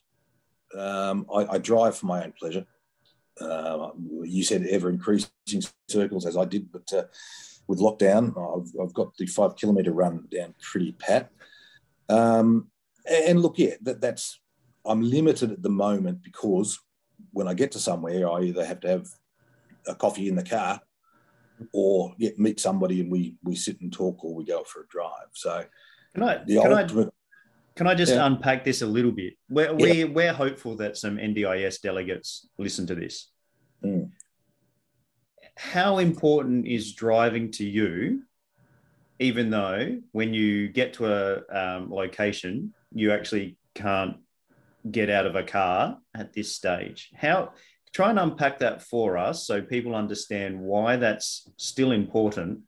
Um, I, I, drive for my own pleasure. Uh, you said ever increasing circles as I did, but uh, with lockdown, I've, I've, got the five kilometre run down pretty pat. Um, and look, yeah, that, that's I'm limited at the moment because when I get to somewhere, I either have to have a coffee in the car or yeah, meet somebody and we we sit and talk or we go for a drive. So can I can ultimate, I can I just yeah. unpack this a little bit? We're, yeah. we're, we're hopeful that some NDIS delegates listen to this. Mm. How important is driving to you, even though when you get to a um, location, you actually can't get out of a car at this stage? How try and unpack that for us so people understand why that's still important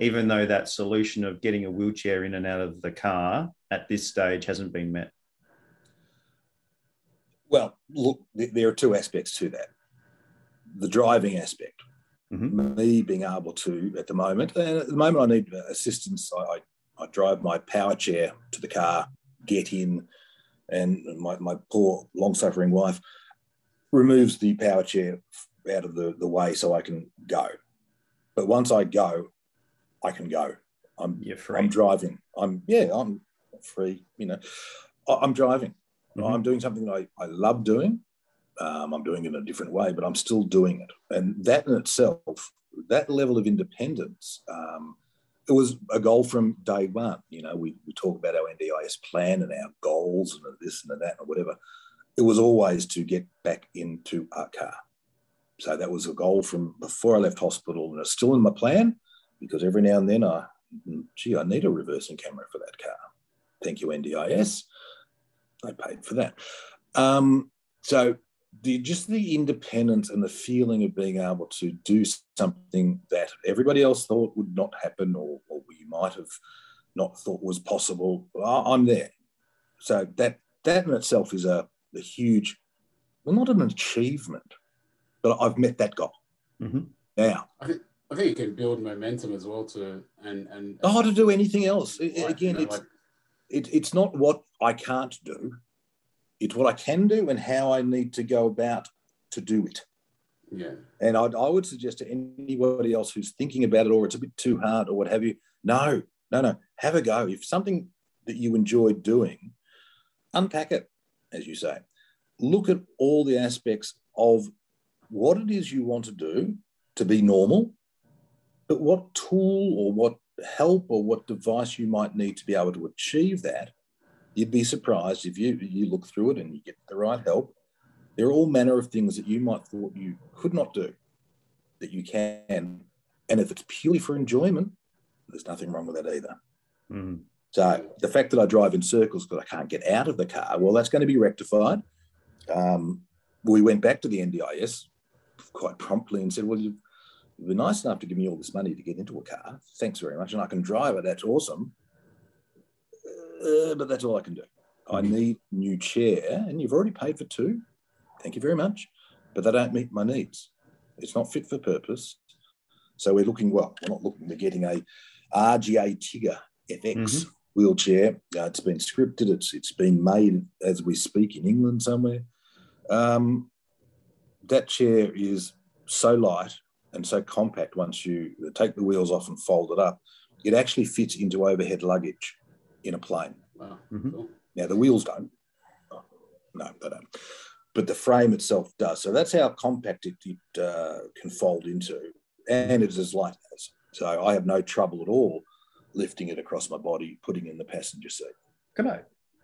even though that solution of getting a wheelchair in and out of the car at this stage hasn't been met? Well, look, there are two aspects to that. The driving aspect, mm-hmm. me being able to, at the moment, and at the moment I need assistance. I, I, I drive my power chair to the car, get in, and my, my poor long suffering wife removes the power chair out of the, the way so I can go. But once I go, I can go. I'm You're free. I'm driving. I'm yeah, I'm free. You know, I'm driving. Mm-hmm. I'm doing something that I, I love doing. Um, I'm doing it in a different way, but I'm still doing it. And that in itself, that level of independence, um, it was a goal from day one. You know, we, we talk about our NDIS plan and our goals and this and that and whatever. It was always to get back into a car. So that was a goal from before I left hospital, and it's still in my plan because every now and then I, gee, I need a reversing camera for that car. Thank you, NDIS. I paid for that. Um, so the, just the independence and the feeling of being able to do something that everybody else thought would not happen or, or you might have not thought was possible, I'm there. So that that in itself is a, a huge, well, not an achievement, but I've met that goal. Mm-hmm. Now, I think it can build momentum as well to and and oh to do anything else. Like, Again, you know, it's like, it, it's not what I can't do; it's what I can do and how I need to go about to do it. Yeah. And I'd, I would suggest to anybody else who's thinking about it or it's a bit too hard or what have you, no, no, no, have a go. If something that you enjoy doing, unpack it, as you say. Look at all the aspects of what it is you want to do to be normal but what tool or what help or what device you might need to be able to achieve that, you'd be surprised if you, you look through it and you get the right help. There are all manner of things that you might thought you could not do that you can. And if it's purely for enjoyment, there's nothing wrong with that either. Mm. So the fact that I drive in circles because I can't get out of the car, well, that's going to be rectified. Um, we went back to the NDIS quite promptly and said, well, you've been nice enough to give me all this money to get into a car. Thanks very much. And I can drive it. That's awesome. Uh, but that's all I can do. I mm-hmm. need new chair, and you've already paid for two. Thank you very much. But they don't meet my needs. It's not fit for purpose. So we're looking, well, we're not looking, we're getting a RGK Tiga FX mm-hmm. wheelchair. Uh, it's been scripted, it's, it's been made as we speak in England somewhere. Um, that chair is so light and so compact once you take the wheels off and fold it up, it actually fits into overhead luggage in a plane. Wow. Mm-hmm. Now, the wheels don't. Oh, no, they don't. But the frame itself does. So that's how compact it, it uh, can fold into. And it's as light as. So I have no trouble at all lifting it across my body, putting in the passenger seat. Can I?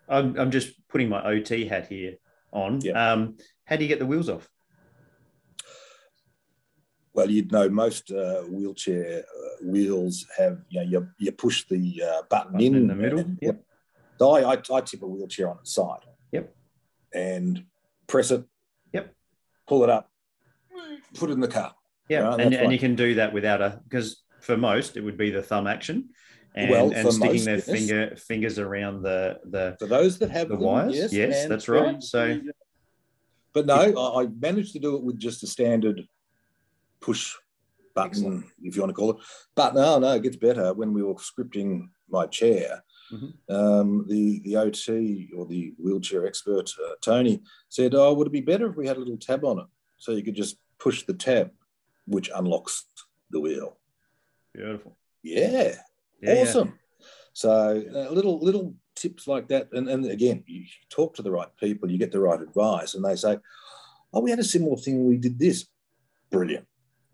I'm, I'm just putting my OT hat here. on. Yeah. Um, how do you get the wheels off? Well, you'd know most uh, wheelchair uh, wheels have, you know, you, you push the uh, button, Button in, in the middle, and- yep. So I, I, I tip a wheelchair on its side. Yep. And press it. Yep. Pull it up. Put it in the car. Yeah, Right, and, and right. you can do that without a because for most it would be the thumb action, and, Well, and sticking most, their yes. finger fingers around the the. For those that have The them, wires? yes, Yes, that's right. So- but no, I managed to do it with just a standard push button, if you want to call it. But no, no, it gets better. When we were scripting my chair, Mhm. um, the the OT or the wheelchair expert uh, Tony said, "Oh, would it be better if we had a little tab on it, so you could just push the tab, which unlocks the wheel." Beautiful. Yeah, Yeah, yeah. awesome. So uh, little little tips like that, and, and again, you talk to the right people, you get the right advice, and they say, "Oh, we had a similar thing. We did this. Brilliant."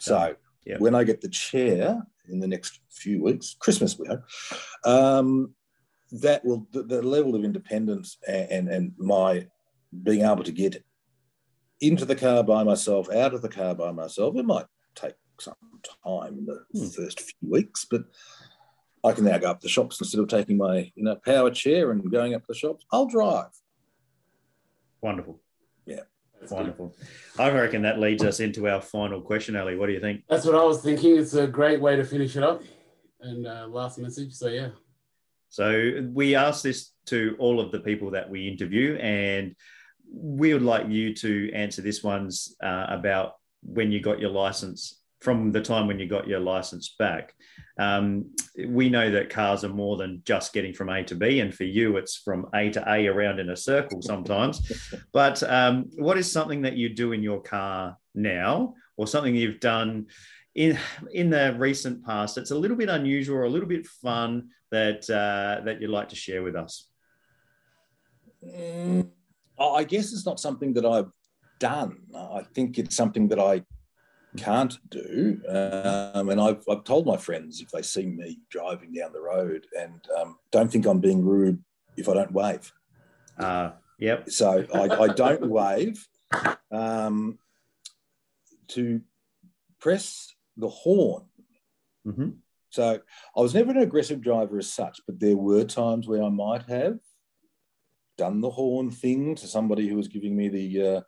So Yeah. when I get the chair in the next few weeks, Christmas we hope, um, that will the, the level of independence and, and and my being able to get into the car by myself, out of the car by myself. It might take some time in the Hmm. first few weeks, but I can now go up the shops instead of taking my you know power chair and going up the shops. I'll drive. Wonderful. <laughs> Wonderful. I reckon that leads us into our final question, Ali. What do you think? That's what I was thinking. It's a great way to finish it up. And uh, last message. So yeah. So we ask this to all of the people that we interview, and we would like you to answer this one's uh, about when you got your license from the time when you got your license back. Um, we know that cars are more than just getting from A to B, and for you, it's from A to A around in a circle sometimes. <laughs> but um, what is something that you do in your car now, or something you've done in in the recent past that's a little bit unusual or a little bit fun that uh, that you'd like to share with us? Mm, I guess it's not something that I've done. I think it's something that I can't do. Um, and I've, I've told my friends if they see me driving down the road and um, don't think I'm being rude if I don't wave. Uh, yep. So I, I don't <laughs> wave um, to press the horn. hmm So I was never an aggressive driver as such, but there were times where I might have done the horn thing to somebody who was giving me the uh,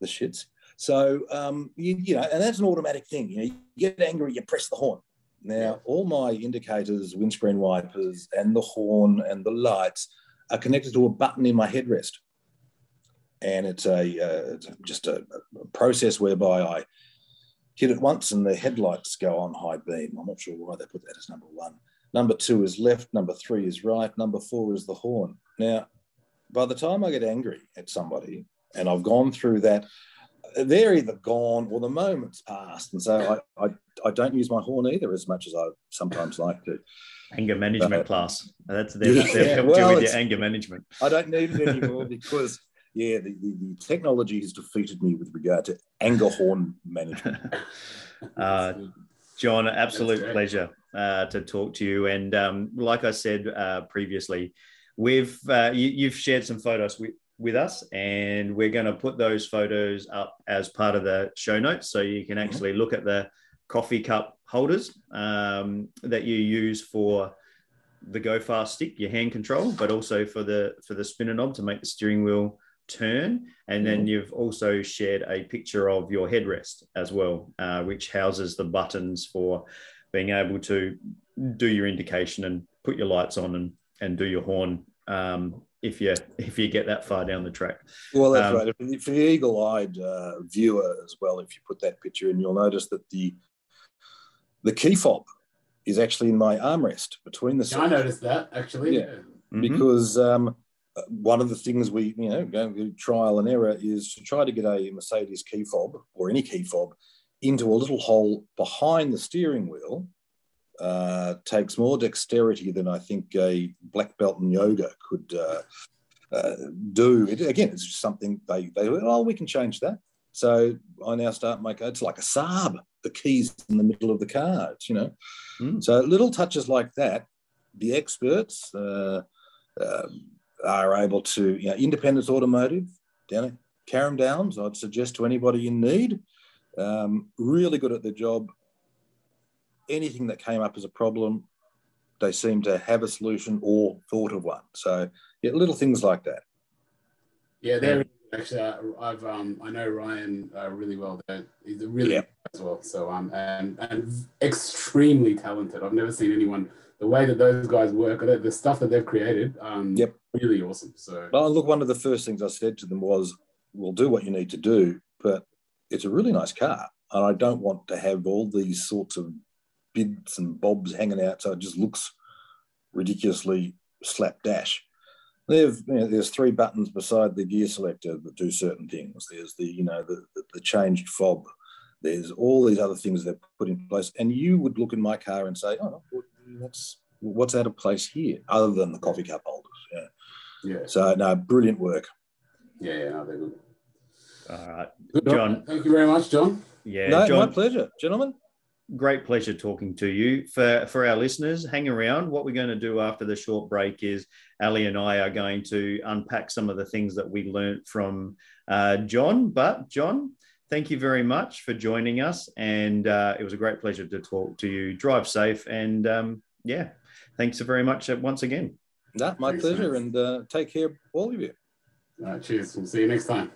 the shits. So um, you, you know, and that's an automatic thing. You know, you get angry, you press the horn. Now, all my indicators, windscreen wipers, and the horn and the lights are connected to a button in my headrest, and it's a uh, it's just a, a process whereby I hit it once and the headlights go on high beam. I'm not sure why they put that as number one. Number two is left. Number three is right. Number four is the horn. Now, by the time I get angry at somebody and I've gone through that, they're either gone or the moment's passed. And so I, I, I don't use my horn either as much as I sometimes like to. Anger management Uh, class. That's they've, yeah, they've helped well, you with your anger management. I don't need it anymore because, yeah, the, the, the technology has defeated me with regard to anger horn management. <laughs> Uh, John, absolute pleasure uh, to talk to you. And um, like I said uh, previously, we've uh, you, you've shared some photos with, with us, and we're going to put those photos up as part of the show notes, so you can actually look at the coffee cup holders um, that you use for the go fast stick, your hand control, but also for the for the spinner knob to make the steering wheel turn. And then you've also shared a picture of your headrest as well, uh, which houses the buttons for being able to do your indication and put your lights on and, and do your horn um, if you if you get that far down the track. Well, that's Um, right. For the, for the eagle-eyed uh, viewer as well, if you put that picture in, you'll notice that the the key fob is actually in my armrest between the Yeah, I noticed that actually. Yeah. Mhm. because um, uh, one of the things we, you know, going through trial and error is to try to get a Mercedes key fob or any key fob into a little hole behind the steering wheel uh, takes more dexterity than I think a black belt in yoga could uh, uh, do. It, again, it's just something they, they, oh, we can change that. So I now start making, it's like a Saab, the keys in the middle of the car, you know. Mm. So little touches like that, the experts, uh, um, are able to, you know, Independence Automotive, down at Carrum Downs. I'd suggest to anybody in need. Um, really good at their job. Anything that came up as a problem, they seemed to have a solution or thought of one. So, yeah, little things like that. Yeah, they're actually. Uh, I've um, I know Ryan uh, really well. They're, he's really Yeah. as well. So um, and and extremely talented. I've never seen anyone the way that those guys work. The, the stuff that they've created. Um, Yep. really awesome. So Oh, look, one of the first things I said to them was, we'll do what you need to do, but it's a really nice car. And I don't want to have all these sorts of bits and bobs hanging out so it just looks ridiculously slapdash. They've, you know, there's three buttons beside the gear selector that do certain things. There's the, you know, the, the, the changed fob. There's all these other things they've put in place. And you would look in my car and say, oh, what's, what's out of place here, other than the coffee cup holders? Yeah. yeah, So no, brilliant work. yeah, yeah. No, they're good. All right. John. Thank you very much, John. Yeah, no, John, my pleasure, gentlemen. Great pleasure talking to you. For for our listeners, hang around. What we're going to do after the short break is Ali and I are going to unpack some of the things that we learnt from uh, John. But John, thank you very much for joining us, and uh, it was a great pleasure to talk to you. Drive safe, and um, yeah, thanks very much uh, once again. No, my Thanks, pleasure, man. and uh, take care, all of you. All right, cheers. We'll see you next time.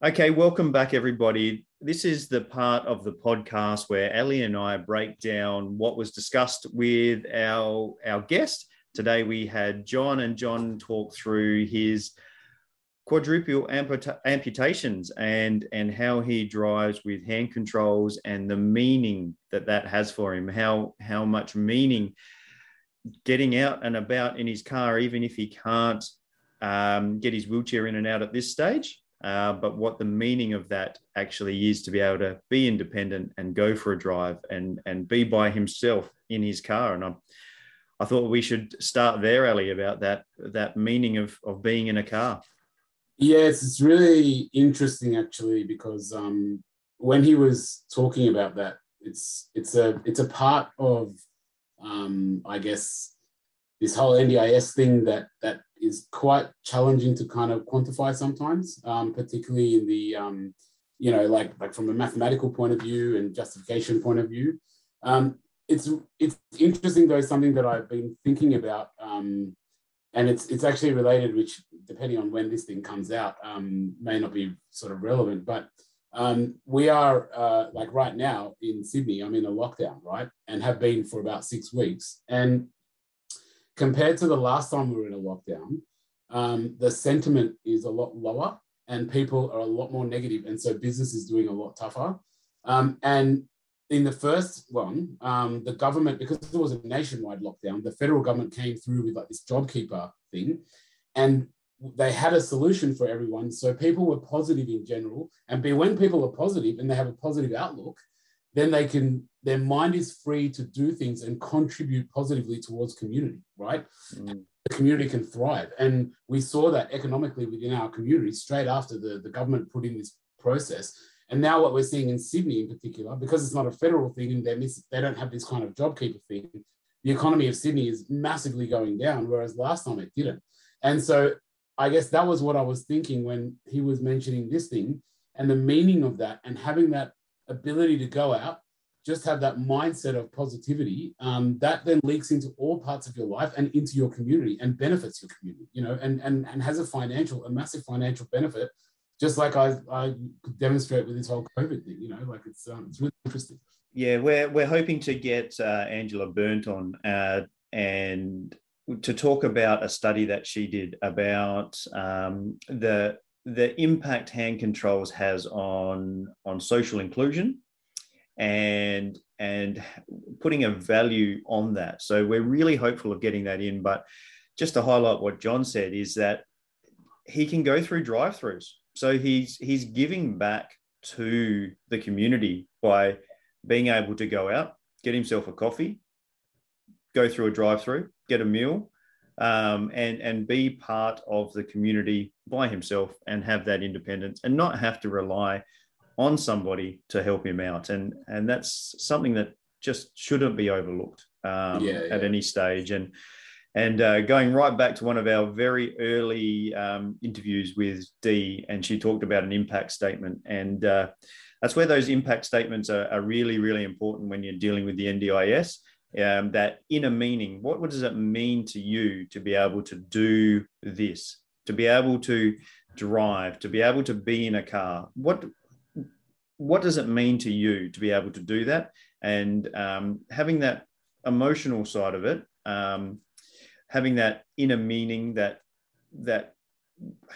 Okay, welcome back, everybody. This is the part of the podcast where Ali and I break down what was discussed with our our guest. Today we had John, and John talk through his quadruple amputa- amputations and and how he drives with hand controls and the meaning that that has for him. How how much meaning getting out and about in his car, even if he can't um, get his wheelchair in and out at this stage uh, but what the meaning of that actually is to be able to be independent and go for a drive and and be by himself in his car. And I, I thought we should start there, Ali, about that that meaning of of being in a car. Yes, it's really interesting actually because um, when he was talking about that, it's it's a it's a part of um, I guess this whole NDIS thing that that is quite challenging to kind of quantify sometimes, um, particularly in the um, you know like like from a mathematical point of view and justification point of view. Um, it's it's interesting though something that I've been thinking about um, and it's it's actually related, which depending on when this thing comes out, um, may not be sort of relevant. But um, we are uh, like right now in Sydney. I'm in a lockdown, right, and have been for about six weeks. And compared to the last time we were in a lockdown, um, the sentiment is a lot lower, and people are a lot more negative, and so business is doing a lot tougher. Um, and in the first one, um, the government, because it was a nationwide lockdown, the federal government came through with like this JobKeeper thing, and they had a solution for everyone. So people were positive in general, and when people are positive and they have a positive outlook, then they can their mind is free to do things and contribute positively towards community, right? Mm. The community can thrive, and we saw that economically within our community straight after the, the government put in this process. And now what we're seeing in Sydney in particular, because it's not a federal thing and they miss, they don't have this kind of JobKeeper thing, the economy of Sydney is massively going down, whereas last time it didn't. And so I guess that was what I was thinking when he was mentioning this thing and the meaning of that and having that ability to go out, just have that mindset of positivity, um, that then leaks into all parts of your life and into your community and benefits your community, you know, and, and, and has a financial, a massive financial benefit just like I, I could demonstrate with this whole COVID thing, you know, like it's um, it's really interesting. Yeah, we're we're hoping to get uh, Angela Berndt on uh, and to talk about a study that she did about um, the the impact hand controls has on on social inclusion and and putting a value on that. So we're really hopeful of getting that in. But just to highlight what John said is that he can go through drive-throughs. So he's he's giving back to the community by being able to go out, get himself a coffee, go through a drive-through, get a meal, um, and and be part of the community by himself and have that independence and not have to rely on somebody to help him out. And and that's something that just shouldn't be overlooked um, Yeah, at any stage. And And uh, going right back to one of our very early um, interviews with Dee, and she talked about an impact statement. And uh, that's where those impact statements are, are, really, really important when you're dealing with the NDIS. Um, that inner meaning, what, what does it mean to you to be able to do this, to be able to drive, to be able to be in a car? What, what does it mean to you to be able to do that? And um, having that emotional side of it, um, having that inner meaning, that that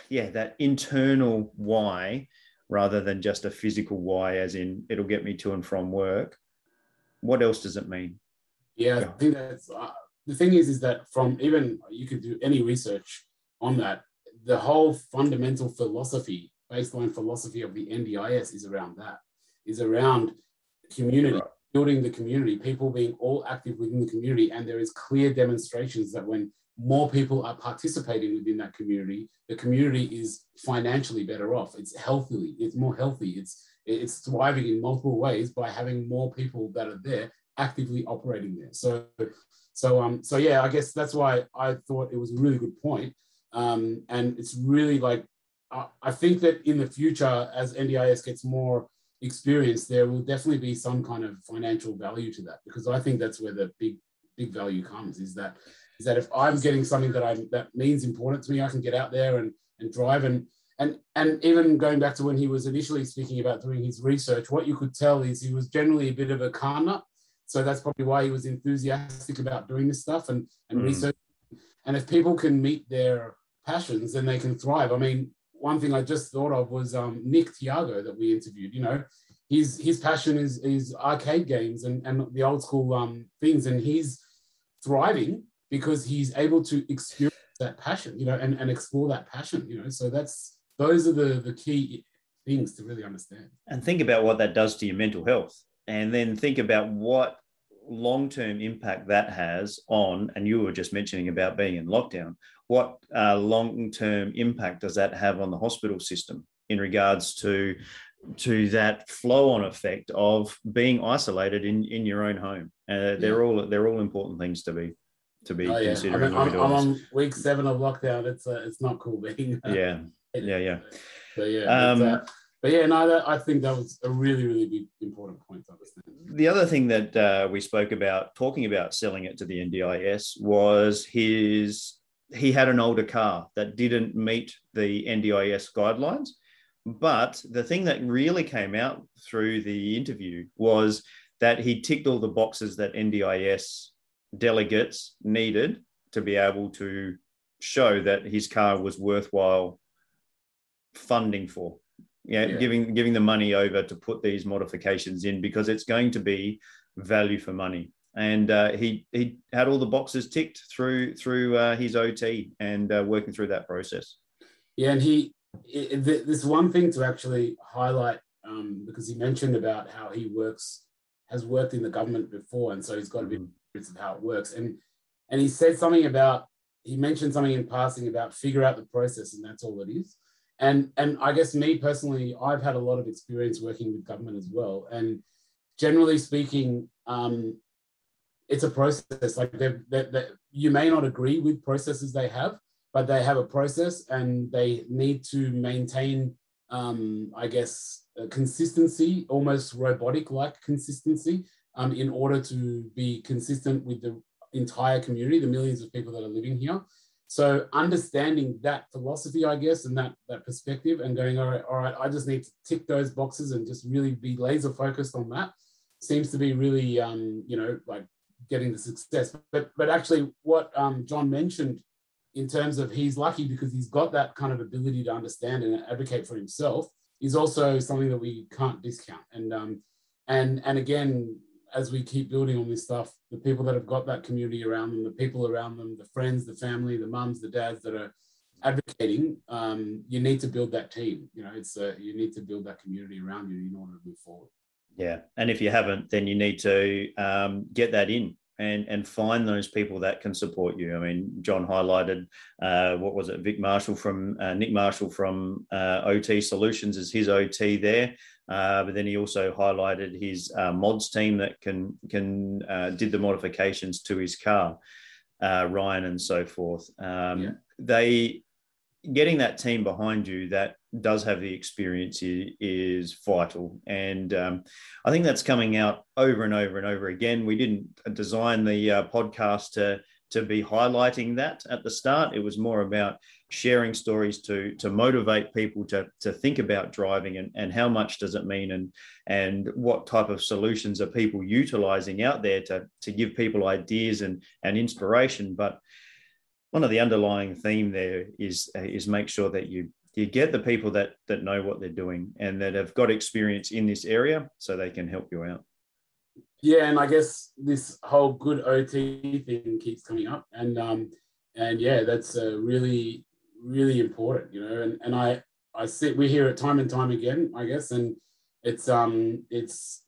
yeah, that internal why, rather than just a physical why, as in it'll get me to and from work. What else does it mean? Yeah, I think that's uh, the thing is, is that from even you could do any research on that. The whole fundamental philosophy, baseline philosophy of the NDIS is around that, is around community, right building the community, people being all active within the community, and there is clear demonstrations that when more people are participating within that community, the community is financially better off. It's healthy, it's more healthy, it's it's thriving in multiple ways by having more people that are there actively operating there. So so um so yeah, I guess that's why I thought it was a really good point. Um, and it's really like I, I think that in the future, as NDIS gets more experience, there will definitely be some kind of financial value to that because I think that's where the big big value comes. Is that is that if I'm getting something that I that means important to me, I can get out there and and drive and and and even going back to when he was initially speaking about doing his research, what you could tell is he was generally a bit of a car nut. So that's probably why he was enthusiastic about doing this stuff and and mm. research. And if people can meet their passions, then they can thrive. I mean, one thing I just thought of was um, Nick Tiago that we interviewed. You know, his his passion is is arcade games and and the old school um, things, and he's thriving because he's able to experience that passion. You know, and and explore that passion. You know, so that's those are the the key things to really understand. And think about what that does to your mental health, and then think about what long term impact that has on, and you were just mentioning about being in lockdown, what uh, long term impact does that have on the hospital system in regards to? to that flow on effect of being isolated in, in your own home uh, they're yeah. all they're all important things to be to be oh, yeah. considering. I am on week seven of lockdown. It's uh, it's not cool being. Uh, yeah, yeah, yeah. So yeah, um, but yeah, no, that, I think that was a really, really big, important point to understand. The other thing that uh, we spoke about, talking about selling it to the NDIS, was his he had an older car that didn't meet the NDIS guidelines. But the thing that really came out through the interview was that he ticked all the boxes that NDIS delegates needed to be able to show that his car was worthwhile funding for yeah, yeah, giving giving the money over to put these modifications in because it's going to be value for money. And uh, he he had all the boxes ticked through through uh, his OT and uh, working through that process. Yeah, and he it, there's one thing to actually highlight um, because he mentioned about how he works has worked in the government before, and so he's got a bit mm-hmm. of how it works. And and he said something about he mentioned something in passing about figure out the process, and that's all it is and and I guess me personally, I've had a lot of experience working with government as well, and generally speaking, um, it's a process. Like they they you may not agree with processes they have, but they have a process, and they need to maintain, um, I guess, consistency, almost robotic-like consistency, um, in order to be consistent with the entire community, the millions of people that are living here. So understanding that philosophy, I guess, and that that perspective, and going, all right, all right, I just need to tick those boxes and just really be laser focused on that, seems to be really, um, you know, like getting the success. But but actually, what um, John mentioned in terms of he's lucky because he's got that kind of ability to understand and advocate for himself is also something that we can't discount. And um, and and again, as we keep building on this stuff, the people that have got that community around them, the people around them, the friends, the family, the mums, the dads that are advocating, um, you need to build that team. You know, it's uh, you need to build that community around you in order to move forward. Yeah, and if you haven't, then you need to um, get that in and and find those people that can support you. I mean, John highlighted uh, what was it, Vic Marshall from uh, Nick Marshall from uh, OT Solutions as his OT there. Uh, but then he also highlighted his uh, mods team that can can uh, did the modifications to his car. uh, Ryan, and so forth. Um, yeah. They getting that team behind you that does have the experience is, is vital. And um, I think that's coming out over and over and over again. We didn't design the uh, podcast to, to be highlighting that at the start. It was more about sharing stories to, to motivate people to, to think about driving and, and how much does it mean and, and what type of solutions are people utilizing out there to, to give people ideas and, and inspiration. But one of the underlying theme there is is make sure that you you get the people that that know what they're doing and that have got experience in this area so they can help you out yeah and i guess this whole good ot thing keeps coming up and um and yeah that's a really really important you know and and i i see we hear it time and time again i guess and it's um it's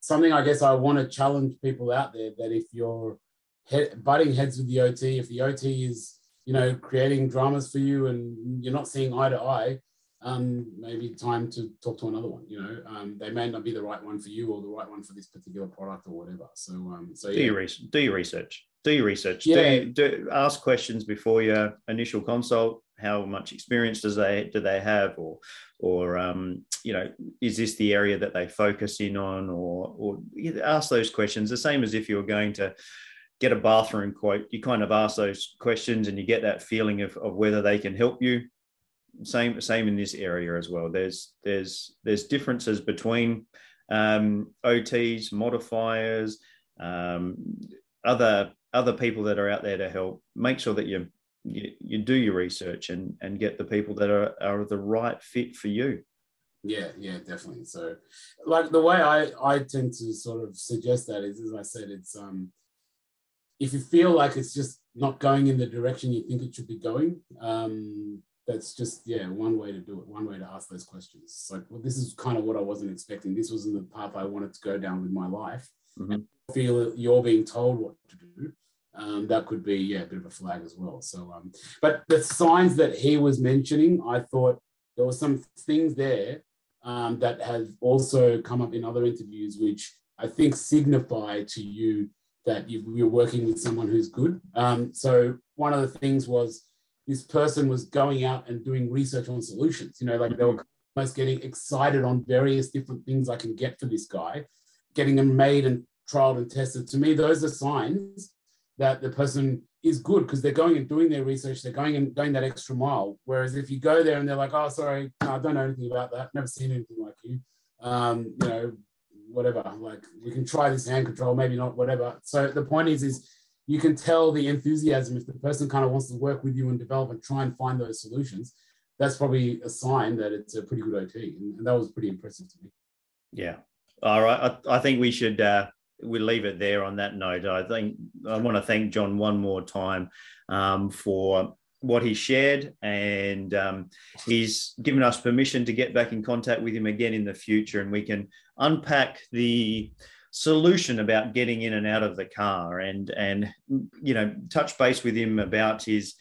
something i guess i want to challenge people out there that if you're head, butting heads with the OT. If the OT is, you know, creating dramas for you and you're not seeing eye to eye, um, maybe time to talk to another one. You know, um, they may not be the right one for you or the right one for this particular product or whatever. So, um, so yeah. do your research. Do your research. Do your research. Yeah. Do, do ask questions before your initial consult. How much experience does they do they have, or or um, you know, is this the area that they focus in on, or or ask those questions. The same as if you were going to get a bathroom quote, you kind of ask those questions and you get that feeling of, of whether they can help you. Same same in this area as well. There's there's there's differences between um, OTs, modifiers, um, other other people that are out there to help. Make sure that you you, you do your research and and get the people that are, are the right fit for you. Yeah, yeah, definitely. So, like the way I I tend to sort of suggest that is, as I said, it's um if you feel like it's just not going in the direction you think it should be going, um, that's just yeah one way to do it. One way to ask those questions. It's like, well, this is kind of what I wasn't expecting. This wasn't the path I wanted to go down with my life. Mm-hmm. feel you're being told what to do. Um, that could be yeah a bit of a flag as well. So, um, but the signs that he was mentioning, I thought there were some things there um, that have also come up in other interviews, which I think signify to you that you, are working with someone who's good. Um, so one of the things was this person was going out and doing research on solutions. You know, like they were almost getting excited on various different things I can get for this guy, getting them made and trialed and tested. To me, those are signs that the person is good because they're going and doing their research. They're going and going that extra mile. Whereas if you go there and they're like, "Oh, sorry, no, I don't know anything about that. Never seen anything like you," um, you know, whatever. Like we can try this hand control, maybe not, whatever. So the point is, is you can tell the enthusiasm if the person kind of wants to work with you and develop and try and find those solutions. That's probably a sign that it's a pretty good OT, and, and that was pretty impressive to me. Yeah. All right. I, I think we should uh, we leave it there on that note. I think I want to thank John one more time um, for what he shared, and um, he's given us permission to get back in contact with him again in the future, and we can unpack the solution about getting in and out of the car, and and you know touch base with him about his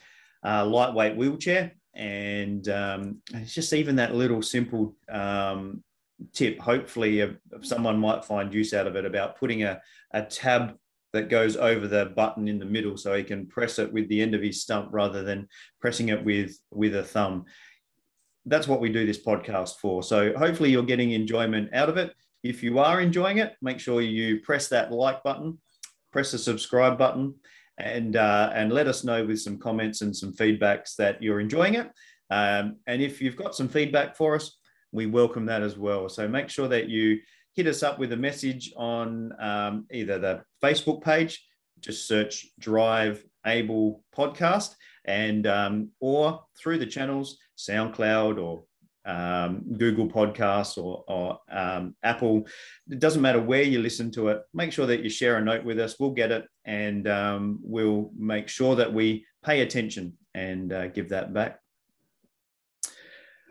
uh, lightweight wheelchair, and um, it's just even that little simple um, tip. Hopefully, uh, someone might find use out of it about putting a a tab that goes over the button in the middle so he can press it with the end of his stump rather than pressing it with with a thumb. That's what we do this podcast for. So hopefully you're getting enjoyment out of it. If you are enjoying it make sure you press that like button press the subscribe button and uh, and let us know with some comments and some feedbacks that you're enjoying it. Um, and if you've got some feedback for us we welcome that as well so make sure that you hit us up with a message on um, either the Facebook page, just search Drive Able Podcast, and um, or through the channels SoundCloud or um, Google Podcasts or, or um, Apple. It doesn't matter where you listen to it. Make sure that you share a note with us. We'll get it, and um, we'll make sure that we pay attention and uh, give that back.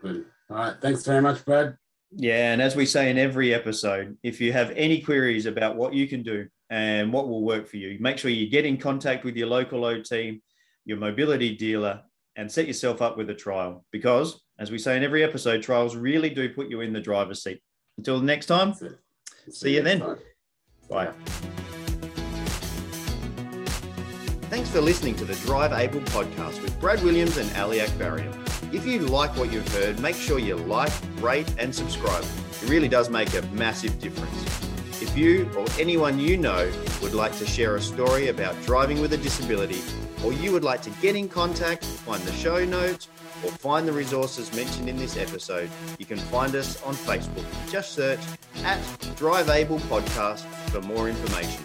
Good. All right. Thanks very much, Brad. Yeah, and as we say in every episode, if you have any queries about what you can do and what will work for you, make sure you get in contact with your local OT, team, your mobility dealer, and set yourself up with a trial. Because, as we say in every episode, trials really do put you in the driver's seat. Until next time, see you then. Bye. Thanks for listening to the Drive Able podcast with Brad Williams and Ali Akbarian. If you like what you've heard, make sure you like, rate, and subscribe. It really does make a massive difference. If you or anyone you know would like to share a story about driving with a disability, or you would like to get in contact, find the show notes, or find the resources mentioned in this episode, you can find us on Facebook. Just search at Drive Able Podcast for more information.